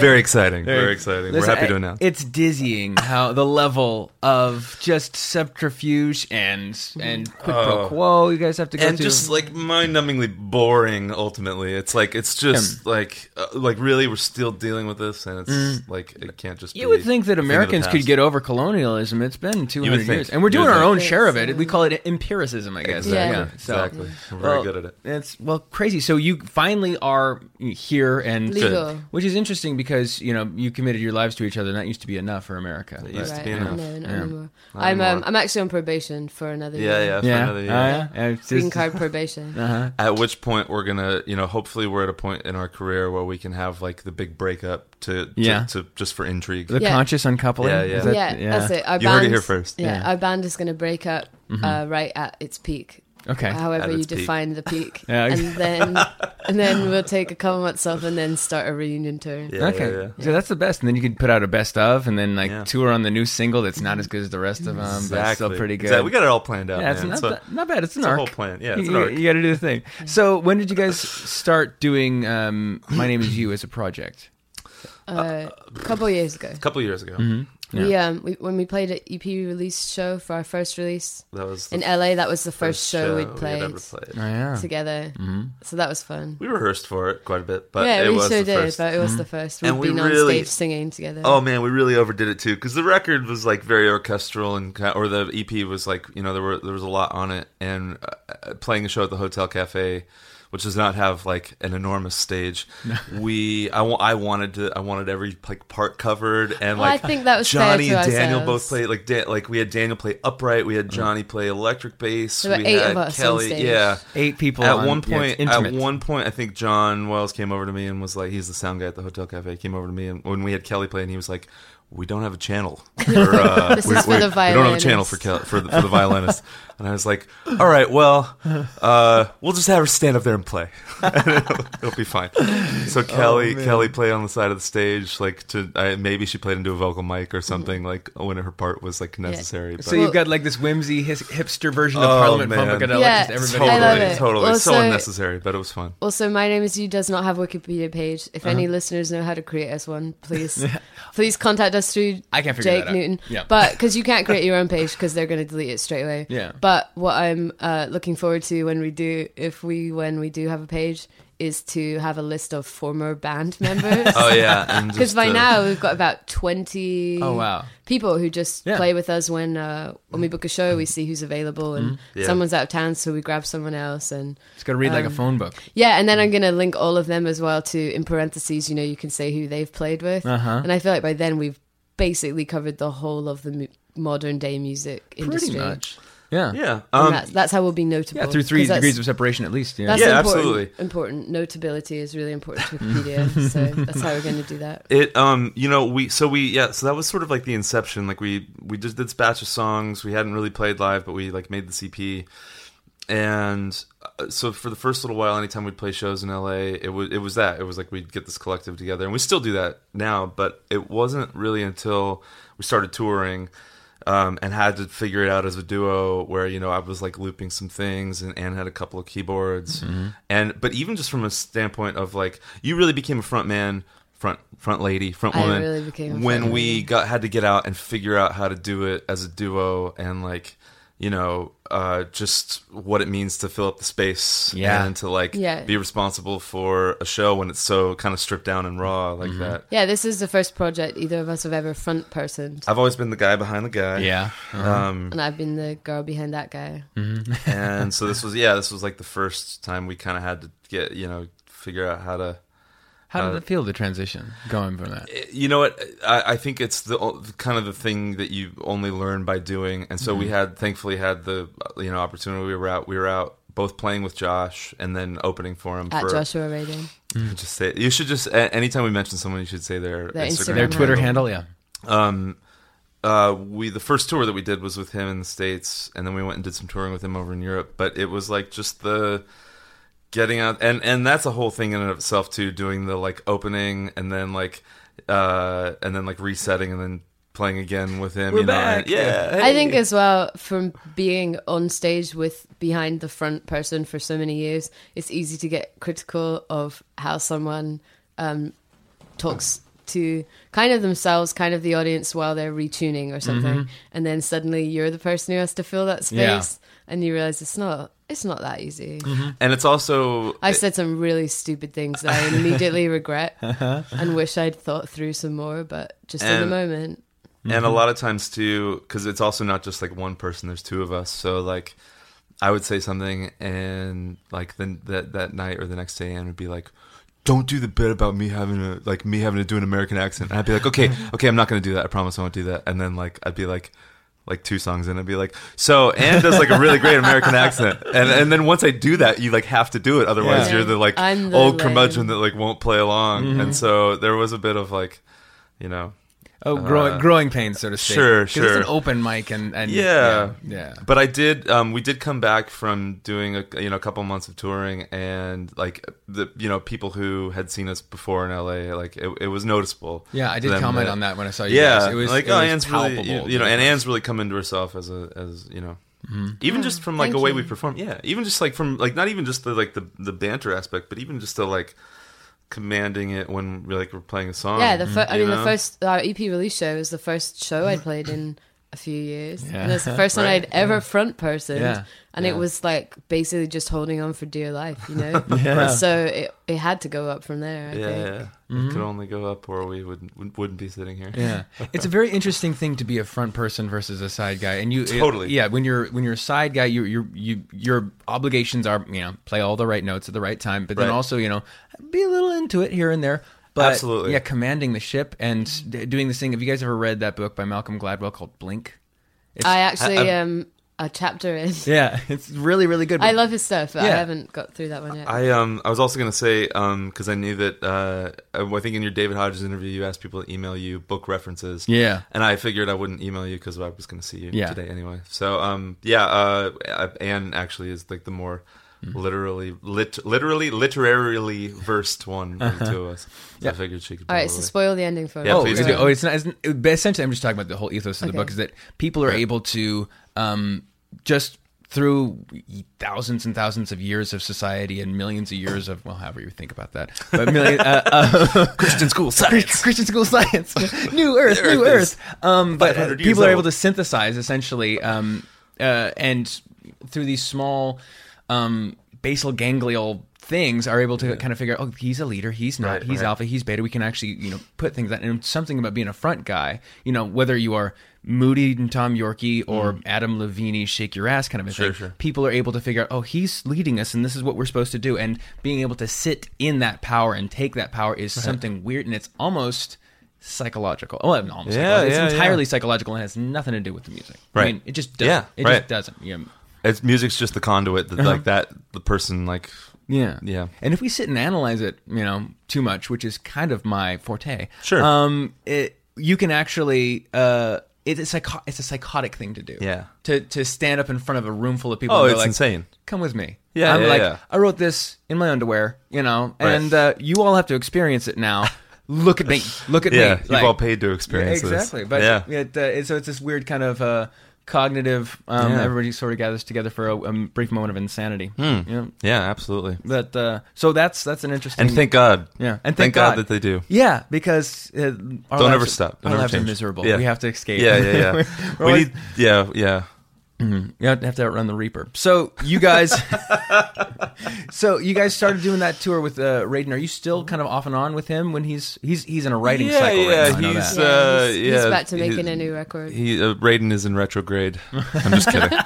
Very exciting. Very, exciting. Listen, We're happy I- to announce. It's dizzying how the level of just subterfuge and and quid pro Oh. quo you guys have to go and through. just like mind-numbingly boring. Ultimately, it's like it's just like uh, like really we're still dealing with this, and it's like it can't just. Mm. you be would think that thing of the Americans could past. get over colonialism. It's been 200 think. years. And we're You doing would our own share of it. We call it empiricism, I guess. Exactly. Yeah. So, exactly. We're very well, good at it. It's well crazy. So you finally are here and Legal. which is interesting because, you know, you committed your lives to each other and that used to be enough for America. It used to be enough. No, not Yeah. anymore. Not I'm um. I'm actually on probation for another Yeah, year. yeah. For yeah. another year. Oh, yeah. Yeah, Green card probation. Uh-huh. At which point we're gonna, you know, hopefully we're at a point in our career where we can have like the big breakup to, to, Yeah. to just for intrigue. The Yeah. conscious uncoupling. Yeah, yeah. That- yeah, that's it. Our You heard it here first. Yeah, Yeah. Mm-hmm. our band is going to break up uh, right at its peak. Okay. However you its peak. define the peak, Yeah. and then and then we'll take a couple months off and then start a reunion tour. Yeah, okay, yeah, yeah. so that's the best, and then you could put out a best of, and then like Yeah. tour on the new single that's not as good as the rest of them, but Exactly. still pretty good. Exactly. We got it all planned out. yeah, it's not, So- ba- not bad. It's an it's a arc. whole plan. Yeah, it's you, an got to do the thing. So when did you guys start doing um, "My Name Is You" as a project? Uh, a couple years ago, a couple years ago. We um we, when we played an EP release show for our first release That was in LA, that was the first, show, we'd played had ever played. Oh yeah, together. So that was fun. We rehearsed for it quite a bit, but yeah, it we was sure the did, first. but it was the first. We'd And we been on really- stage singing together. Oh man, we really overdid it too because the record was like very orchestral and ki- or the EP was like you know there were there was a lot on it and uh, playing a show at the Hotel Cafe, which does not have like an enormous stage. we I, I wanted to I wanted every like part covered and Well, I think that was Johnny and Daniel both played like Dan, like we had Daniel play upright, we had Johnny play electric bass, There were we eight had of us on Kelly, stage. yeah. eight people. At on- one point, it's intimate. at one point, I think John Wells came over to me and was like, "He's the sound guy at the Hotel Cafe." He came over to me and when we had Kelly play, and he was like, "We don't have a channel. For, uh, This we, is for we- the We don't have a channel for Kel- for the, for the violinist." and I was like, "All right, well, uh, we'll just have her stand up there and play. it'll, it'll be fine." So Kelly, Kelly played on the side of the stage, like to I, maybe she played into a vocal mic or something, like when her part was like necessary. But So you've got like this whimsy his, hipster version of Oh, Parliament man. Funkadelic. Yeah, just totally, everybody. I love it. totally, so unnecessary, but it was fun. Also, my name is you does not have a Wikipedia page. If any Uh-huh. listeners know how to create us one, please, please contact us through I can't figure Jake. Newton. Yeah. But because you can't create your own page because they're going to delete it straight away. Yeah. But what I'm uh, looking forward to when we do, if we when we do have a page, is to have a list of former band members. Oh yeah, Because just, by uh, now we've got about twenty. Oh wow. people who just Yeah. play with us when uh, when we book a show. We see who's available, and Yeah. someone's out of town, so we grab someone else. And it's gonna read like a Um, phone book. yeah, and then I'm gonna link all of them as well to in parentheses. You know, you can say who they've played with, Uh-huh. and I feel like by then we've basically covered the whole of the mu- modern day music industry. Pretty much. Yeah. Yeah, um, that's, that's how we'll be notable. Yeah, through three degrees of separation at least. Yeah. That's Yeah, important, absolutely. Important notability is really important to Wikipedia, so that's how we're going to do that. It um you know we so we yeah so that was sort of like the inception like we we just did this batch of songs we hadn't really played live but we like made the EP and uh, so for the first little while anytime we'd play shows in LA it was it was that it was like we'd get this collective together and we still do that now but it wasn't really until we started touring um, and had to figure it out as a duo where you know I was like looping some things and Anne had a couple of keyboards and but even just from a standpoint of like you really became a front man front front lady front I woman really became a when front we lady. got had to get out and figure out how to do it as a duo and like you know uh, just what it means to fill up the space Yeah. and to like Yeah. be responsible for a show when it's so kind of stripped down and raw like that Yeah, this is the first project either of us have ever front personed, I've always been the guy behind the guy Yeah. um and I've been the girl behind that guy. and so this was yeah this was like the first time we kind of had to get you know figure out how to How did Uh, it feel the transition going from that? you know what I, I think it's the kind of the thing that you only learn by doing and so we Mm-hmm. had thankfully had the you know opportunity we were out we were out both playing with josh and then opening for him At for Joshua Radin. just say you should just anytime we mention someone you should say their, Their Instagram Their Twitter handle. handle, yeah. um uh, we the first tour that we did was with him in the states, and then we went and did some touring with him over in Europe. But it was like just the getting out, and and that's a whole thing in and of itself too. Doing the like opening, and then like uh, and then like resetting, and then playing again with him. We're you know, and- yeah, I think as well from being on stage with behind the front person for so many years, it's easy to get critical of how someone um, talks to kind of themselves, kind of the audience while they're retuning or something, and then suddenly you're the person who has to fill that space, Yeah. And you realize it's not it's not that easy. Mm-hmm. and it's also I've said some really stupid things that I immediately regret and wish I'd thought through some more, but just in the And- moment. and a mm-hmm. lot of times too because it's also not just like one person there's two of us. So like i would say something and like then that that night or the next day anne would be like don't do the bit about me having a like me having to do an american accent. And i'd be like okay okay i'm not gonna do that. I promise i won't do that. And then like i'd be like like two songs in, I'd be like, so Anne does like a really great American accent, and and then once I do that, you like have to do it, otherwise Yeah. you're the like the old lame. curmudgeon that like won't play along, and mm-hmm. so there was a bit of like, you know, Oh, growing Uh, growing pains, so to speak. sure, 'Cause It's an open mic, and, and Yeah. yeah, yeah. But I did. Um, we did come back from doing a you know a couple months of touring, and like the you know people who had seen us before in LA, like it, it was noticeable. Yeah, I did comment that- on that when I saw you. Yeah, guys. it was like it oh, was Anne's really you, you know, and Anne's really come into herself as a as you know. Even just from like a way you. we perform, yeah. Even just like from like not even just the like the the banter aspect, but even just the like commanding it when we're like we're playing a song. Yeah, the fir- I mean, know? the first our EP release show was the first show I'd played in a few years, Yeah. and it's the first one Right. I'd ever front person, Yeah. and Yeah. it was like basically just holding on for dear life, you know. Yeah. So it it had to go up from there. I Yeah, think. yeah. it mm-hmm. could only go up, or we wouldn't wouldn't be sitting here. Yeah, it's a very interesting thing to be a front person versus a side guy, and you Totally. yeah. When you're when you're a side guy, you you you your obligations are you know play all the right notes at the right time, but then also you know be a little into it here and there. But Absolutely. yeah, commanding the ship and doing this thing. Have you guys ever read that book by Malcolm Gladwell called Blink? It's, I actually I- um a chapter in. yeah, it's really really good. I love his stuff, but I haven't got through that one yet. I um I was also gonna say um because I knew that uh I think in your David Hodges interview you asked people to email you book references yeah. and I figured I wouldn't email you because I was gonna see you Yeah. today anyway so um yeah uh Anne actually is like the more Mm-hmm. literally lit literally literarily versed one of the two of us so Yeah. I figured she could All right, so spoil the ending for Yeah, oh, please is oh, it's not. It's, it, but essentially, I'm just talking about the whole ethos of the book. Is that people are able to um, just through thousands and thousands of years of society and millions of years of well, however you think about that, but million, uh, uh, Christian school science, Christian school science, new Earth, new Earth is Earth. Um, but 500 years people are able to synthesize essentially, um, uh, and through these small um, basal ganglial things are able to kind of figure out oh he's a leader he's not Right, he's right. alpha he's beta we can actually you know put things that and something about being a front guy you know whether you are Moody and Tom Yorkie or Adam Levine shake your ass kind of a Mm. Sure, thing sure. people are able to figure out oh he's leading us and this is what we're supposed to do and being able to sit in that power and take that power is something weird and it's almost psychological oh not almost Yeah, psychological. yeah, it's yeah. entirely psychological and has nothing to do with the music I Right. mean it just doesn't Yeah, it right. just doesn't you know, it's music's just the conduit that like that the person like Yeah. Yeah. And if we sit and analyze it, you know, too much, which is kind of my forte. Sure. Um, it, you can actually, uh, it's a psycho- it's a psychotic thing to do. Yeah. To to stand up in front of a room full of people. Oh, and it's like, insane. Come with me. Yeah, I'm yeah, like, yeah. I wrote this in my underwear, you know, Right. and uh, you all have to experience it now. Look at me. Look at yeah me. you've Like- all paid to experience yeah, exactly. this But yeah it, uh, it- so it's this weird kind of uh, cognitive. Um, Yeah. Everybody sort of gathers together for a, a brief moment of insanity. Hmm. Know? yeah absolutely But uh, so that's that's an interesting. and thank God yeah, and thank, thank, God. that they do Yeah, because uh, our Don't ever stop. Don't our ever lives are change. miserable. Yeah. We have to escape. yeah yeah yeah we always- need yeah yeah you have to outrun the Reaper. So you guys, so you guys started doing that tour with uh, Radin. Are you still kind of off and on with him when he's he's he's in a writing Yeah, cycle yeah, right now? I know he's, that. yeah, uh, he's, yeah, he's back to making he- a new record. he uh, Radin is in retrograde I'm just kidding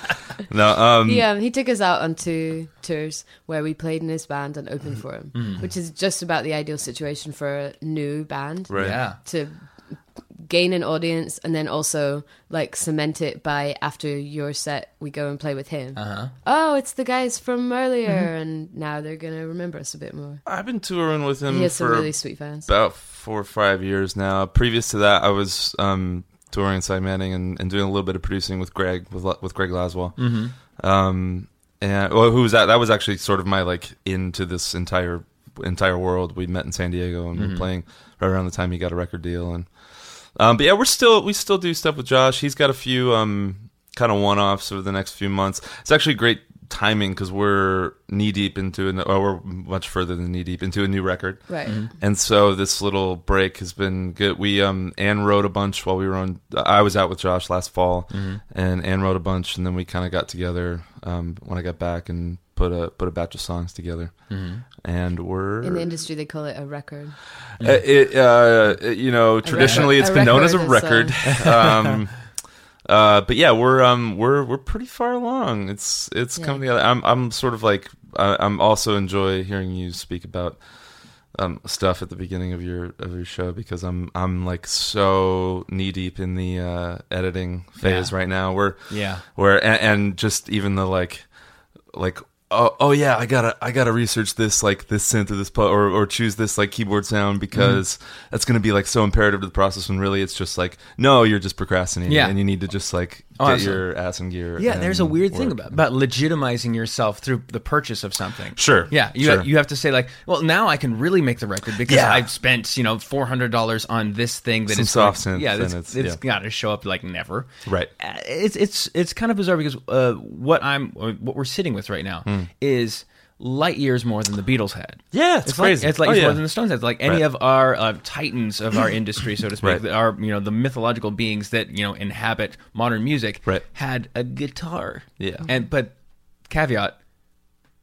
no um He um, he took us out on two tours where we played in his band and Mm-hmm. opened for him, which is just about the ideal situation for a new band right Yeah. to gain an audience and then also like cement it by after your set we go and play with him. Uh-huh. Oh, it's the guys from earlier, Mm-hmm. and now they're gonna remember us a bit more. I've been touring with him He has some for really sweet fans. about four or five years now. Previous to that, I was um, touring Cy Manning and, and doing a little bit of producing with Greg with with Greg Laswell. Mm-hmm. Um, and well, who was that? That was actually sort of my like into this entire entire world. We met in San Diego and we were playing right around the time he got a record deal. And um, but yeah, we're still we still do stuff with Josh. He's got a few um kind of one offs over the next few months. It's actually great timing because we're knee deep into an, or we're much further than knee deep into a new record. Right. And so this little break has been good. We um Anne wrote a bunch while we were on. I was out with Josh last fall, and Anne wrote a bunch, and then we kind of got together um when I got back and put a put a batch of songs together. And we're In the industry, they call it a record. uh, it, uh, you know, traditionally record- it's a been known as a record record. um, uh, but yeah, we're um, we're we're pretty far along. It's it's Yeah. coming together. I'm I'm sort of like I, I'm also enjoy hearing you speak about um, stuff at the beginning of your of your show because I'm I'm like so knee deep in the uh, editing phase Yeah. right now. Where Yeah. where and, and just even the like like oh oh yeah I gotta I gotta research this like this synth or this pu- or or choose this like keyboard sound because mm-hmm. that's gonna be like so imperative to the process when really it's just like no you're just procrastinating Yeah. and you need to just like Oh, get absolutely. your ass in gear Yeah, there's a weird thing about about legitimizing yourself through the purchase of something. Sure, Yeah, you sure. you have to say like, well, now I can really make the record because Yeah. I've spent you know four hundred dollars on this thing that Some is soft synth Yeah, it's, it's- it's yeah. got to show up like never. Right. Uh, It's it's it's kind of bizarre because uh, what I'm what we're sitting with right now is light years more than the Beatles had. Yeah, it's, like- crazy it's like Oh, yeah. more than the Stones had. Like any Right. of our uh, titans of our industry, so to speak, Right. that are you know the mythological beings that you know inhabit modern music, Right. had a guitar. Yeah. and but caveat,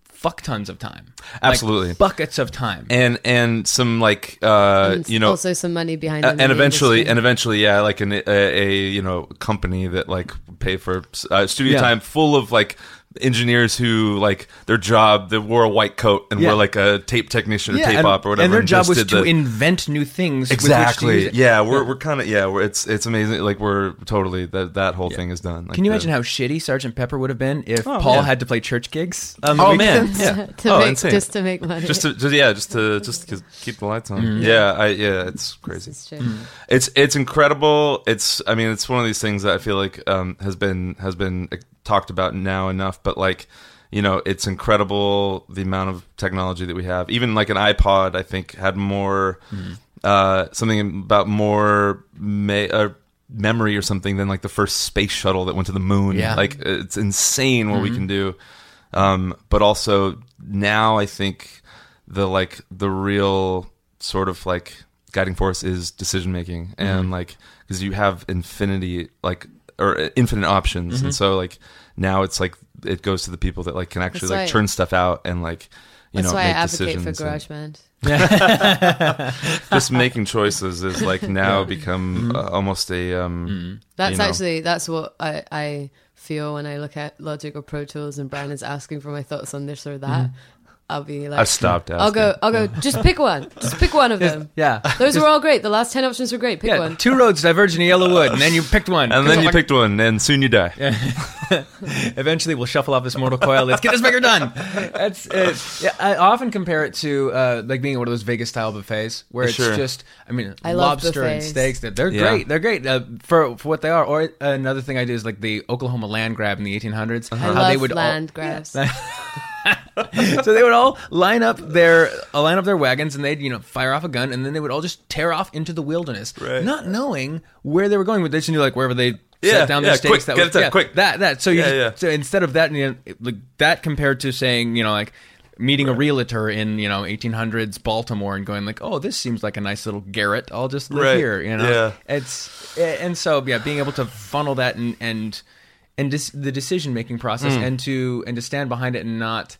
fuck tons of time, Like, Absolutely. buckets of time. and and some like uh And you know also some money behind them and eventually, industry. and eventually, yeah, like an, a, a you know company that like pay for uh, studio Yeah. time full of like engineers who like their job they wore a white coat and Yeah. were like a tape technician or Yeah, tape and, op or whatever and their job just was to the- invent new things. with which to exactly yeah we're we're kind of yeah we're, it's it's amazing like we're totally that that whole thing is done like Can you the- imagine how shitty Sergeant Pepper would have been if Oh, Paul yeah. had to play church gigs? on the oh man yeah to oh make, insane just to make money. just to just, yeah just to just keep the lights on Mm-hmm. yeah I yeah it's crazy It's true. It's it's incredible. It's I mean it's one of these things that I feel like um, has been has been uh, talked about now enough. But like you know, it's incredible the amount of technology that we have. Even like an iPod, I think had more uh, something about more me- uh, memory or something than like the first space shuttle that went to the moon. Yeah. like it's insane what we can do. Um, but also now I think the like the real sort of like guiding force is decision making and like because you have infinity like or uh, infinite options. And so like now it's like it goes to the people that like can actually That's like why- churn stuff out and like you That's know why I make advocate for decisions and GarageBand. just making choices is like now become uh, almost a um That's you know. actually that's what I, I feel when I look at Logic or Pro Tools and Brian is asking for my thoughts on this or that. I'll be like, I've stopped asking. I'll go. I'll go. Just pick one. Just pick one of them. Yeah. Those were all great. The last ten options were great. Pick Yeah, one. two roads diverge in a yellow wood, and then you picked one. and then you picked one and soon you die Eventually, we'll shuffle off this mortal coil. Let's get this record done. That's it. Yeah, I often compare it to uh, like being at one of those Vegas style buffets where it's Sure. just, I mean, I lobster and steaks. They're, they're Yeah. great. They're great uh, for for what they are. Or uh, another thing I do is like the Oklahoma land grab in the 1800s. I how love they would all- land grabs. so they would all line up their uh, line up their wagons and they'd you know fire off a gun and then they would all just tear off into the wilderness, Right. not knowing where they were going. But they just knew like wherever they Yeah, set down their yeah, stakes. quick, that get was it done, yeah, quick. That that. So you Yeah, just- yeah. so instead of that, you know, like that compared to saying you know like meeting a realtor in you know 1800s Baltimore and going like oh this seems like a nice little garret I'll just live Right. here you know Yeah. it's and so yeah being able to funnel that and and and dis- the decision making process Mm. and to and to stand behind it and not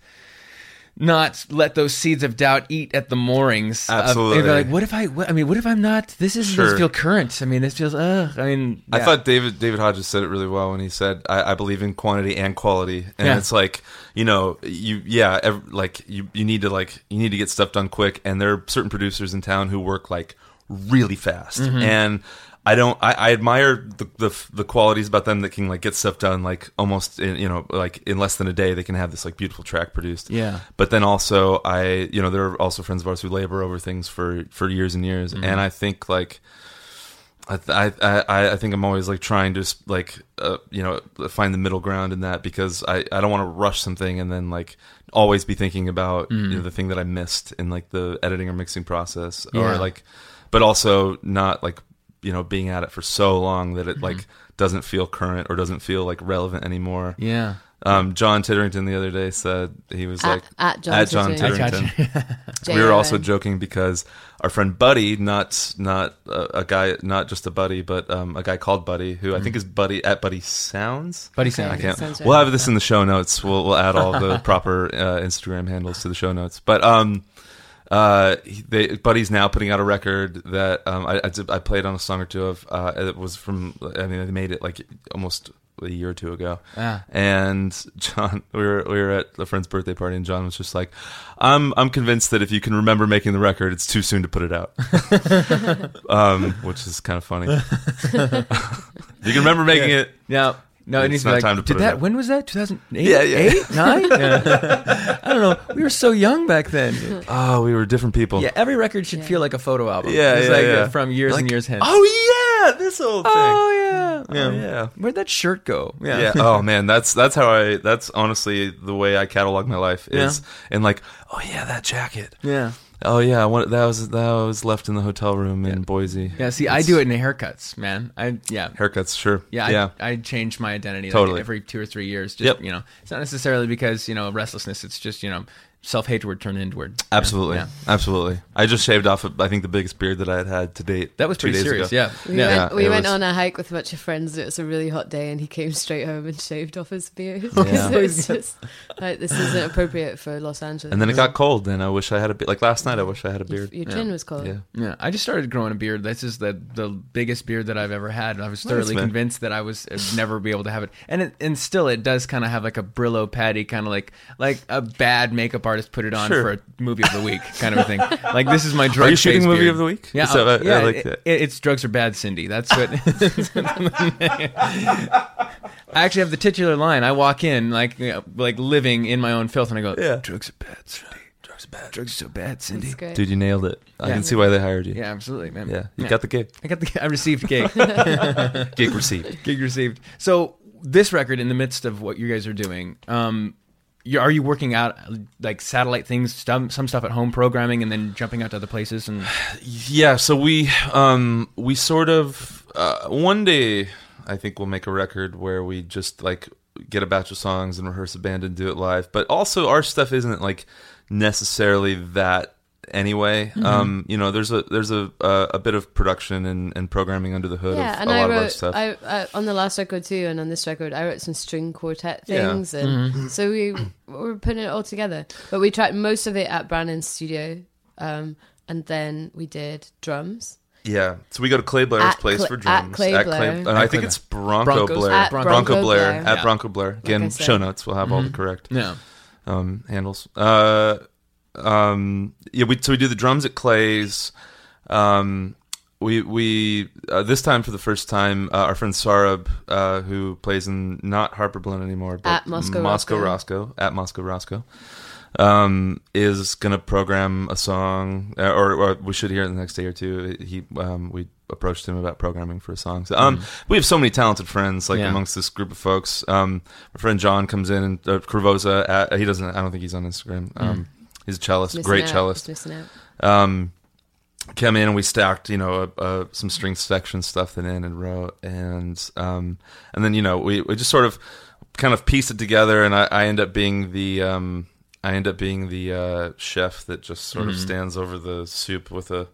not let those seeds of doubt eat at the moorings. Absolutely. and be like, what if I? What, I mean, what if I'm not? This is Sure. doesn't feel current. I mean, this feels. Uh, I mean, I thought David David Hodges said it really well when he said, "I, I believe in quantity and quality," and Yeah. it's like you know, you yeah, ev- like you you need to like you need to get stuff done quick, and there are certain producers in town who work like really fast, Mm-hmm. and I don't I, I admire the, the the qualities about them that can like get stuff done like almost in, you know like in less than a day they can have this like beautiful track produced. Yeah. But then also I you know there are also friends of ours who labor over things for for years and years, Mm-hmm. and I think like I, I I I think I'm always like trying to like uh, you know find the middle ground in that because I I don't want to rush something and then like always be thinking about you know, the thing that I missed in like the editing or mixing process or like but also not like you know being at it for so long that it like doesn't feel current or doesn't feel like relevant anymore. Yeah. Um, John Titterington the other day said he was At- like at John at John Titterington. Titterington. we were also joking because our friend Buddy, not not a, a guy, not just a buddy, but um, a guy called Buddy, who I think is Buddy at Buddy Sounds. Buddy Okay. Sound. I can't. Sounds right. We'll have this in the show notes. We'll we'll add all the proper uh, Instagram handles to the show notes. But um, uh, they, Buddy's now putting out a record that um, I I, did, I played on a song or two of. Uh, it was from. I mean, they made it like almost a year or two ago. Ah. And John, we were we were at a friend's birthday party, and John was just like, "I'm I'm convinced that if you can remember making the record, it's too soon to put it out." um, which is kind of funny. you can remember making it. Yeah. No, it It's needs to not be like, time to did put it that? out. When was that? 2008? Yeah, yeah. Eight? Nine? Yeah. I don't know. We were so young back then. Oh, we were different people. Yeah, every record should Yeah. feel like a photo album. Yeah, it's yeah, like yeah. from years Like, and years hence. Oh yeah, this old thing. Oh, yeah. Oh, yeah. Where'd that shirt go? Yeah. yeah. Oh man, that's that's how I. That's honestly the way I catalog my life is, and like, oh yeah, that jacket. yeah. Oh yeah, want, that was that was left in the hotel room in Boise. Yeah, see, I do it in haircuts, man. I yeah. Haircuts, sure. Yeah, yeah. I, I change my identity like, Totally. every two or three years. Just Yep. you know, it's not necessarily because you know restlessness. It's just you know self hatred turned inward. Absolutely, Yeah. absolutely. I just shaved off. I think the biggest beard that I had had to date. That was two pretty days serious. ago. Yeah, We yeah. went, we went was- on a hike with a bunch of friends. It was a really hot day, and he came straight home and shaved off his beard. Yeah. so it's just like this isn't appropriate for Los Angeles. And then it got cold, and I wish I had a beard. Like last night, I wish I had a beard. your chin was cold. Yeah. Yeah, I just started growing a beard. This is the the biggest beard that I've ever had. I was thoroughly man. convinced that I was I'd never be able to have it, and it, and still it does kind of have like a Brillo patty, kind of like like a bad makeup artist put it on Sure. for a movie of the week kind of a thing. Like this is my drug. Are you shooting phase movie beard. of the week? Yeah, So, uh, I- I yeah. like it- that. it- it's drugs are bad, Cindy. That's what. I actually have the titular line. I walk in like you know, like living in my own filth, and I go, Yeah. drugs are bad, Cindy. Drugs are bad. Drugs are so bad, Cindy." Dude, you nailed it. I Yeah. can see why they hired you. Yeah, absolutely, man. Yeah, you got the gig. I got the. I received gig. Gig received. gig received. So this record, in the midst of what you guys are doing, um, you, are you working out like satellite things, some some stuff at home programming, and then jumping out to other places? And Yeah, so we um we sort of uh, one day I think we'll make a record where we just like get a batch of songs and rehearse a band and do it live. But also our stuff isn't like necessarily that anyway. Mm-hmm. Um you know, there's a there's a a, a bit of production and, and programming under the hood Yeah, of and a I lot of our wrote stuff. I, I on the last record too, and on this record, I wrote some string quartet Yeah. things, and so we were putting it all together. But we tried most of it at Brannan's studio, um, and then we did drums. yeah. So we go to Clay Blair's At place Cla- for at drums. Clay Blair. and At I think Blair. it's Bronco Broncos? Blair. At Bronco, Bronco Blair. Blair. At Yeah. Bronco Blair. Again, I said. show notes. We'll have all the correct. yeah, um, handles. Uh, um, yeah, we so we do the drums at Clay's. Um, we we uh, this time for the first time, uh, our friend Sarab, uh, who plays in not Harper Blynn anymore, but At Moscow Moscow Roscoe. Roscoe at Moscow Roscoe, um, is gonna program a song, uh, or, or we should hear it the next day or two. He um, we approached him about programming for a song. So, um, we have so many talented friends like Yeah. amongst this group of folks. Um, my friend John comes in and uh. At, he doesn't. I don't think he's on Instagram. Um, He's a cellist, Missing great out, cellist. Just missing out. um, came in and we stacked, you know, uh, uh, some string section stuff then in and wrote, and um, and then you know we, we just sort of kind of pieced it together, and I, I end up being the um, I end up being the uh, chef that just sort of stands over the soup with a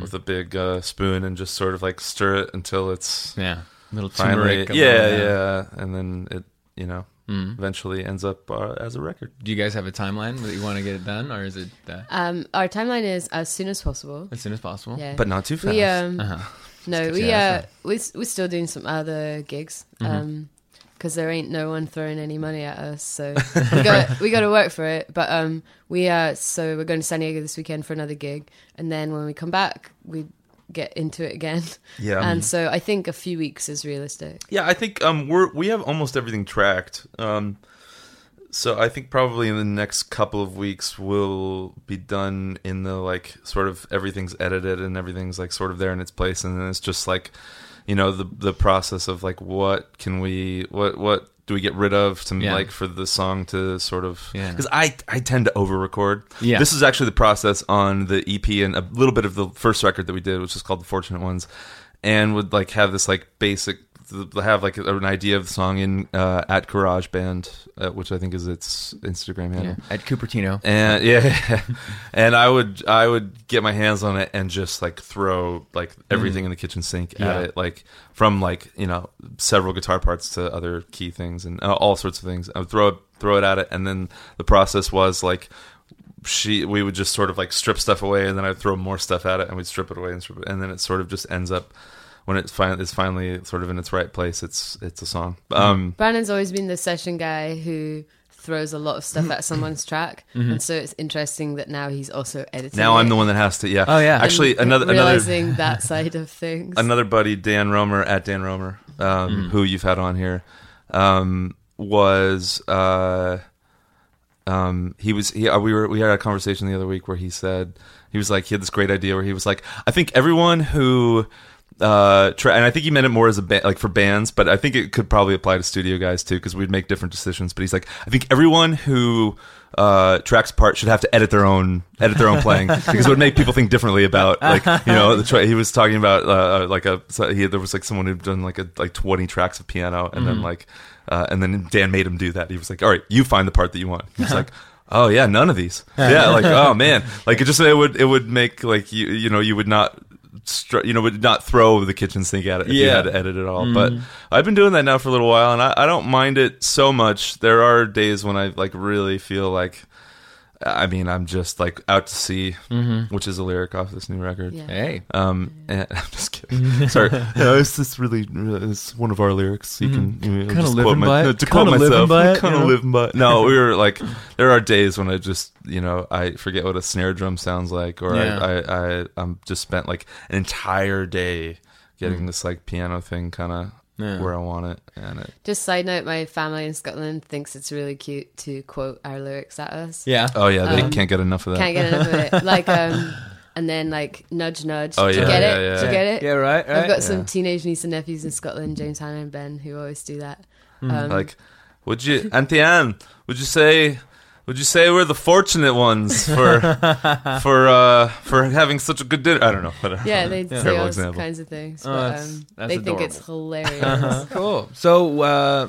with a big uh, spoon and just sort of like stir it until it's yeah, little finally turmeric. yeah yeah, and then it you know eventually ends up uh, as a record. Do you guys have a timeline that you want to get it done, or is it uh, Um, our timeline is as soon as possible. as soon as possible? Yeah, But not too fast. We um, Uh-huh. no, we Yeah, uh, we we're still doing some other gigs. Mm-hmm. Um, because there ain't no one throwing any money at us, so we got we got to work for it. But um, we uh, so we're going to San Diego this weekend for another gig, and then when we come back, we get into it again. Yeah. and so I think a few weeks is realistic. Yeah, I think um, we're we have almost everything tracked. Um, So I think probably in the next couple of weeks we'll be done in the like sort of everything's edited and everything's like sort of there in its place, and then it's just like, you know, the the process of like what can we what what do we get rid of to Yeah. like for the song to sort of Yeah. because I I tend to over record. Yeah. This is actually the process on the EP and a little bit of the first record that we did, which is called The Fortunate Ones, and would like have this like basic have like an idea of the song in uh, at GarageBand, uh, which I think is its Instagram handle. Yeah. At Cupertino. And yeah, and I would I would get my hands on it and just like throw like everything in the kitchen sink Yeah. at it, like from like you know several guitar parts to other key things and uh, all sorts of things. I would throw it throw it at it, and then the process was like she we would just sort of like strip stuff away, and then I'd throw more stuff at it, and we'd strip it away and strip it, and then it sort of just ends up when it's finally it's finally sort of in its right place. It's it's a song. Um, Brandon's always been the session guy who throws a lot of stuff at someone's track, and so it's interesting that now he's also editing. now I'm the one that has to. Yeah. Oh, yeah. Actually, and another another realizing that side of things. another buddy, Dan Romer at Dan Romer, um, who you've had on here, um, was uh, um, he was he uh, we were we had a conversation the other week where he said he was like he had this great idea where he was like I think everyone who uh tra- and I think he meant it more as a ba- like for bands but I think it could probably apply to studio guys too because we'd make different decisions. But he's like I think everyone who uh tracks part should have to edit their own edit their own playing because it would make people think differently about like you know the tra- he was talking about uh, like a so he there was like someone who'd done like a like 20 tracks of piano and then like uh, and then Dan made him do that. He was like all right you find the part that you want. He was like oh yeah none of these. Yeah like oh man. Like it just it would it would make like you you know you would not str- you know would not throw the kitchen sink at it if you Yeah. had to edit it all. Mm-hmm. But i've been doing that now for a little while and I, I don't mind it so much. There are days when i like really feel like i mean i'm just like out to sea mm-hmm. which is a lyric off this new record Yeah. Hey. um, and, I'm just kidding. Sorry, no, it's just really, really it's one of our lyrics. You can mm-hmm. you know, Kinda just living my- by it? no, to quote Kinda living myself. by it, kind of know? living by. it. No, we were like, there are days when I just, you know, I forget what a snare drum sounds like, or Yeah. I, I, I, I'm just spent like an entire day getting mm. this like piano thing kind of Yeah. where I want it, and it. Just side note, my family in Scotland thinks it's really cute to quote our lyrics at us. Yeah. Oh yeah, they Um, can't get enough of that. Can't get enough of it. Like, um, and then like nudge, nudge. Oh, Do you yeah, get yeah, it? yeah. Do you get it? Yeah, right, right. I've got some teenage nieces and nephews in Scotland, James, Hannah, and Ben, who always do that. Um, like, would you, Auntie Anne? Would you say? Would you say we're the fortunate ones for for uh for having such a good dinner? I don't know. Whatever. yeah, they say all example. kinds of things. Oh, But, that's- um, that's they think it's hilarious. Uh-huh. Cool. So, uh,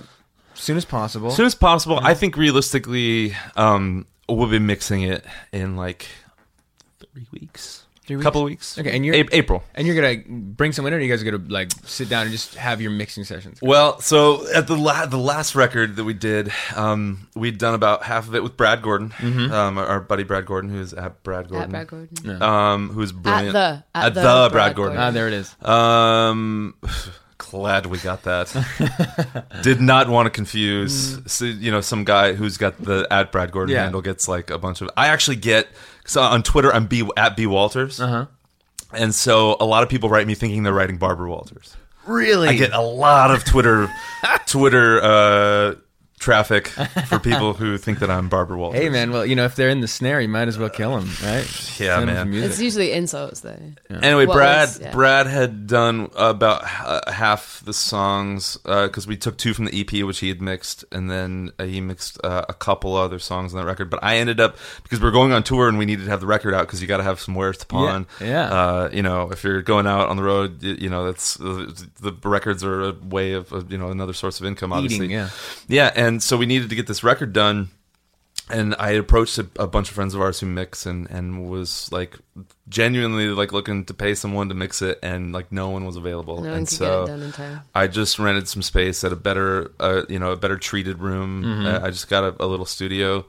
soon as possible. Soon as possible. I think realistically, um, we'll be mixing it in like three weeks, Three weeks? couple weeks. Okay, and you're- A- April. and you're gonna bring someone in, or you guys are gonna like sit down and just have your mixing sessions. Well, so at the la- the last record that we did, um, we'd done about half of it with Brad Gordon, um, our, our buddy Brad Gordon, who's at Brad Gordon, At Brad Gordon. Um, who's brilliant. At the- at the Brad, Brad Gordon. Ah, there it is. Um, glad we got that. Did not want to confuse, so, you know, some guy who's got the at Brad Gordon Yeah. handle gets like a bunch of. I actually get so on Twitter I'm B at B Walters, Uh huh. and so a lot of people write me thinking they're writing Barbara Walters. Really? I get a lot of Twitter Twitter uh, traffic for people who think that I'm Barbara Walters. Hey man, well you know if they're in the snare, you might as well kill them, right? Yeah, Send 'em man. some music. It's usually insults though. Anyway, What Brad was- yeah. Brad had done about uh, half the songs because we took two from the EP, which he had mixed, and then uh, he mixed uh, a couple other songs on that record. But I ended up because we are going on tour and we needed to have the record out because you got to have some wares to pawn. yeah. Uh, you know, if you're going out on the road, you, you know that's uh, the records are a way of uh, you know another source of income. Obviously, Eating, yeah. yeah, and so we needed to get this record done. And I approached a, a bunch of friends of ours who mix and, and was like genuinely like looking to pay someone to mix it, and like no one was available. No one and could so get it done in time. I just rented some space at a better, uh, you know, a better treated room. Mm-hmm. Uh, I just got a, a little studio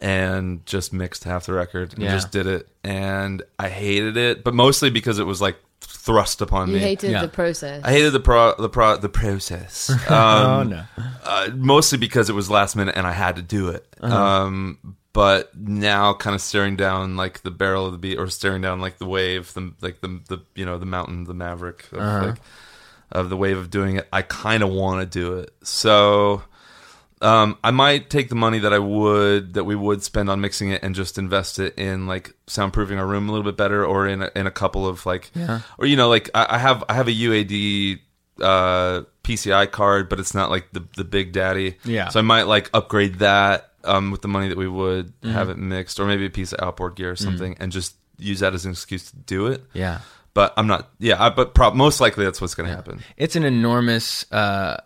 and just mixed half the record and Yeah. just did it. And I hated it, but mostly because it was like thrust upon You me. hated Yeah. the process. I hated the pro the pro the process. Um, oh no. uh, mostly because it was last minute and I had to do it. Uh-huh. Um, but now, kind of staring down like the barrel of the beat, or staring down like the wave, the like the the you know the mountain, the maverick of, Uh-huh. like, of the wave of doing it. I kind of want to do it. So um, I might take the money that I would that we would spend on mixing it and just invest it in like soundproofing our room a little bit better, or in a, in a couple of like, Yeah. or you know, like I, I have I have a UAD uh, PCI card, but it's not like the the big daddy. Yeah. So I might like upgrade that um, with the money that we would Mm-hmm. have it mixed, or maybe a piece of outboard gear or something, and just use that as an excuse to do it. Yeah. But I'm not. Yeah, I, but prob- most likely that's what's going to happen. It's an enormous uh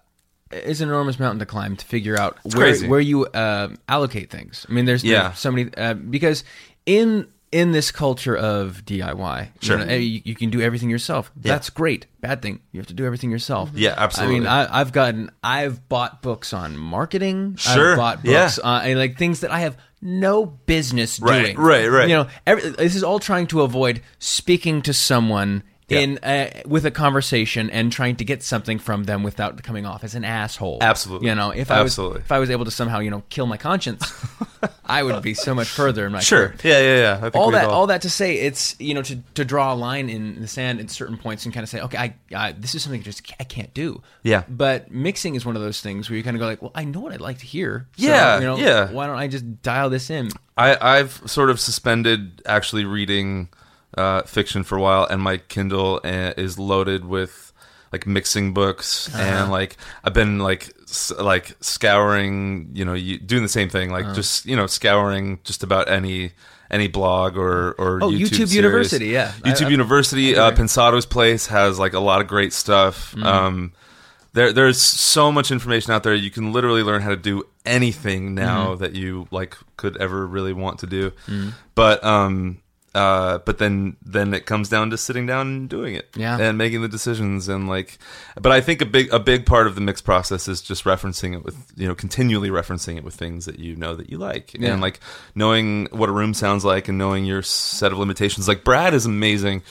it's an enormous mountain to climb to figure out where crazy. where you uh, allocate things. I mean, there's, Yeah. so many uh, because in in this culture of DIY, Sure. you, know, you, you can do everything yourself. That's great. Bad thing, you have to do everything yourself. Yeah, absolutely. I mean, I, I've gotten, I've bought books on marketing. Sure, I've bought yeah. books on and like things that I have no business Right, doing. right, right. You know, every, this is all trying to avoid speaking to someone Yeah. in uh, with a conversation and trying to get something from them without coming off as an asshole. Absolutely. You know, if I was Absolutely. if I was able to somehow you know kill my conscience, I would be so much further in my Sure. career. Yeah, yeah, yeah. I think All that, all that to say, it's you know to, to draw a line in the sand at certain points and kind of say, okay, I, I this is something I just I can't do. Yeah. But mixing is one of those things where you kind of go like, well, I know what I'd like to hear. So, Yeah, you know, yeah. Why don't I just dial this in? I, I've sort of suspended actually reading uh, fiction for a while, and my Kindle uh, is loaded with like mixing books, Uh-huh. and like I've been like s- like scouring, you know, you, doing the same thing, like Uh-huh. just you know scouring just about any any blog or or Oh, YouTube, YouTube. University, yeah. YouTube I- University. I uh. Pensado's Place has like a lot of great stuff. Mm-hmm. Um, there, there's so much information out there. You can literally learn how to do anything now Mm-hmm. that you like could ever really want to do. But um, uh, but then then it comes down to sitting down and doing it, Yeah. and making the decisions and like. But I think a big a big part of the mix process is just referencing it with you know continually referencing it with things that you know that you like Yeah. and like knowing what a room sounds like and knowing your set of limitations. Like Brad is amazing.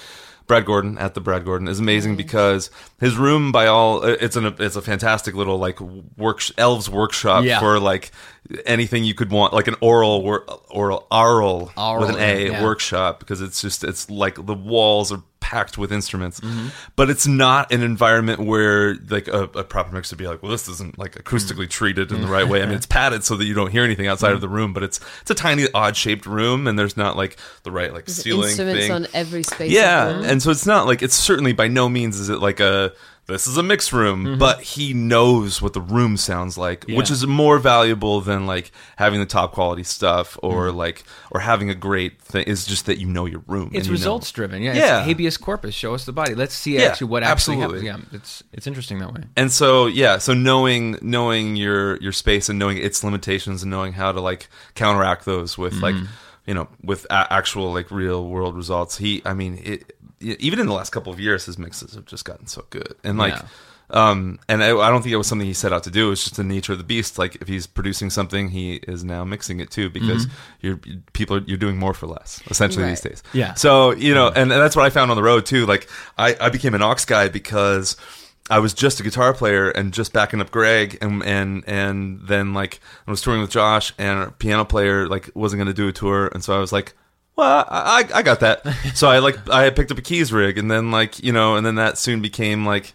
Brad Gordon at the Brad Gordon is amazing because his room, by all, it's an it's a fantastic little like work elves workshop Yeah. for like anything you could want, like an oral wor- oral aural, Aural, with an A yeah. workshop because it's just it's like the walls are packed with instruments, Mm-hmm. but it's not an environment where like a, a proper mix would be like, well, this isn't like Mm-hmm. acoustically treated in the right way. I mean, it's padded so that you don't hear anything outside of the room, but it's it's a tiny odd shaped room, and there's not like the right like There's ceiling instruments thing. on every space. Yeah, of the room. and so it's not like it's certainly by no means is it like a this is a mixed room, Mm-hmm. but he knows what the room sounds like, which is more valuable than like having the top quality stuff or Mm-hmm. like or having a great thing. Is just that you know your room. It's you know- results driven. Yeah. Yeah. It's habeas corpus. Show us the body. Let's see Yeah, actually what actually absolutely. happens. Yeah. It's it's interesting that way. and so yeah so knowing knowing your your space and knowing its limitations and knowing how to like counteract those with like Mm-hmm. you know with a- actual like real world results he i mean it even in the last couple of years his mixes have just gotten so good and like Yeah. um and I, I don't think it was something he set out to do it's just the nature of the beast like if he's producing something he is now mixing it too because Mm-hmm. you're people are, you're doing more for less essentially Right. these days Yeah. so you know, and, and that's what I found on the road too. Like I, I became an aux guy because I was just a guitar player and just backing up Greg, and and and then like I was touring with Josh, and a piano player like wasn't going to do a tour, and so I was like. Well, I, I got that. So I like I picked up a keys rig, and then like you know, and then that soon became like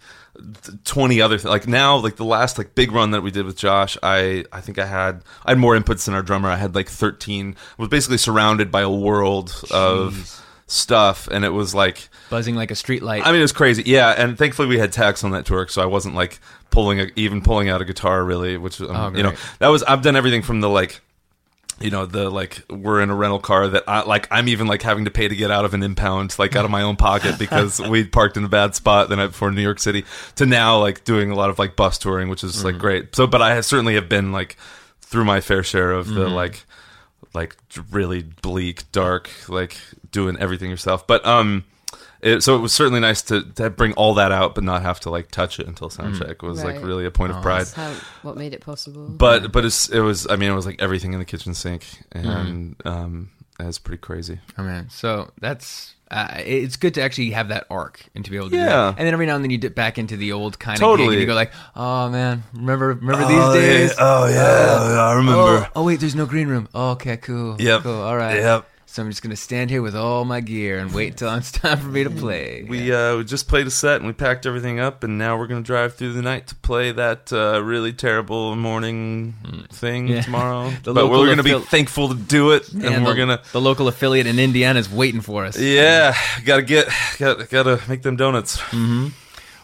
twenty other th- like now like the last like big run that we did with Josh I I think I had I had more inputs than our drummer. I had like thirteen. I was basically surrounded by a world of stuff and it was like Buzzing like a street light. I mean it was crazy. Yeah and thankfully we had techs on that tour so I wasn't like pulling a, even pulling out a guitar really which um, Oh, you know that was I've done everything from the like you know the like we're in a rental car that I like I'm even like having to pay to get out of an impound like out of my own pocket because we parked in a bad spot the night before in New York City to now like doing a lot of like bus touring which is like great. So but I certainly have been like through my fair share of the like like really bleak dark like doing everything yourself. But um it, so it was certainly nice to, to bring all that out but not have to like touch it until soundcheck It was like really a point of pride That's how, what made it possible. but but it's, it was I mean it was like everything in the kitchen sink and um it was pretty crazy. Oh man, so that's uh, it's good to actually have that arc and to be able to do Yeah. that. And then every now and then you dip back into the old kind of Totally. gig and you go like, oh man, remember remember these days? oh yeah, I Oh, oh wait, there's no green room. Oh, okay, cool. Yep. cool. All right. Yep. So I'm just gonna stand here with all my gear and wait till it's time for me to play. We uh, we just played a set and we packed everything up, and now we're gonna drive through the night to play that uh, really terrible morning thing Yeah. tomorrow. The but we're gonna be thankful to do it, and, And we're the, gonna the local affiliate in Indiana is waiting for us. yeah, gotta get gotta gotta make them donuts.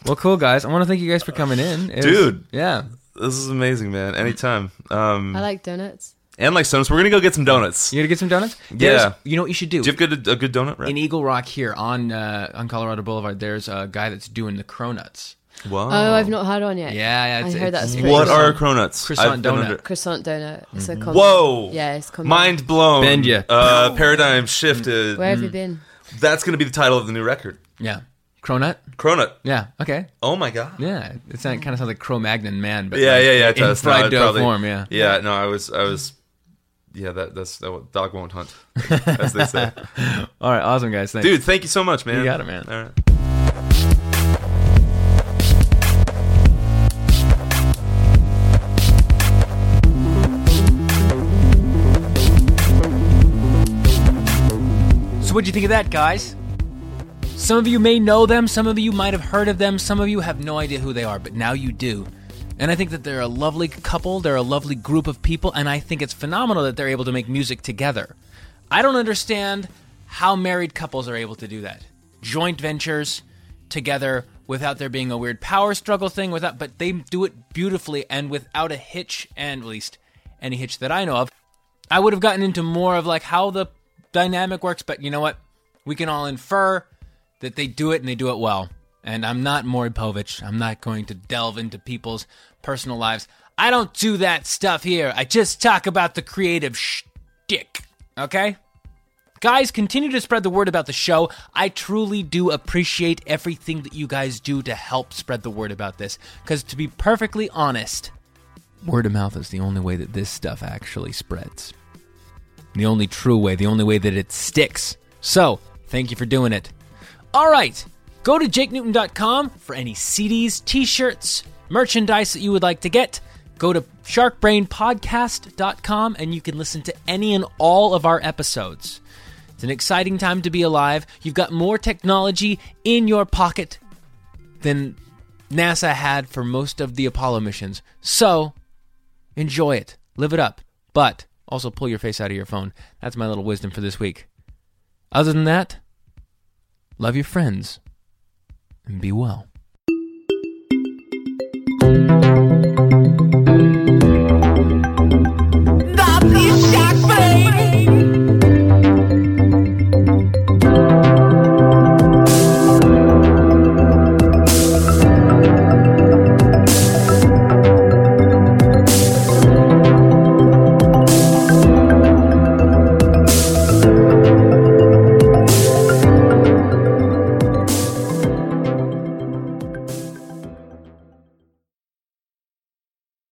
Well, cool guys. I want to thank you guys for coming in, It was- Dude. Yeah. This is amazing, man. Anytime. Um, I like donuts. And like donuts, we're gonna go get some donuts. You gonna get some donuts? Yeah. There's- You know what you should do? Do you have good a good donut? Right? in Eagle Rock here on uh, on Colorado Boulevard, there's a guy that's doing the cronuts. Wow. Oh, I've not had one yet. Yeah, yeah. I heard it's- that's What good. are cronuts? Croissant I've donut. under- croissant donut? It's a com- Whoa! Yeah, it's common. Mind blown. Bend ya. Uh, paradigm shifted. Where have you been? That's gonna be the title of the new record. Yeah, cronut. Cronut. Yeah. Okay. Oh my god. Yeah, it kind of sounds like Cro-Magnon man, but Yeah, like yeah, yeah. It in does. No, fried it dough probably- form. Yeah. Yeah. No, I was, I was. Yeah, that that's that, dog won't hunt, as they say. All right. Awesome, guys. Thanks. Dude, thank you so much, man. You got it, man. All right. So, what'd you think of that, guys? Some of you may know them, some of you might have heard of them, some of you have no idea who they are, but now you do. And I think that they're a lovely couple, they're a lovely group of people, and I think it's phenomenal that they're able to make music together. I don't understand how married couples are able to do that. Joint ventures together without there being a weird power struggle thing without but they do it beautifully and without a hitch and at least any hitch that I know of. I would have gotten into more of like how the dynamic works, but you know what? We can all infer that they do it and they do it well. And I'm not Maury Povich. I'm not going to delve into people's personal lives. I don't do that stuff here. I just talk about the creative shtick. Okay? Guys, continue to spread the word about the show. I truly do appreciate everything that you guys do to help spread the word about this. Because to be perfectly honest, word of mouth is the only way that this stuff actually spreads. The only true way, the only way that it sticks. So, thank you for doing it. All right, go to jakenewton.com for any CDs, t shirts, merchandise that you would like to get. Go to sharkbrainpodcast.com and you can listen to any and all of our episodes. It's an exciting time to be alive. You've got more technology in your pocket than NASA had for most of the Apollo missions. So, enjoy it, live it up, but also pull your face out of your phone. That's my little wisdom for this week. Other than that, love your friends and be well.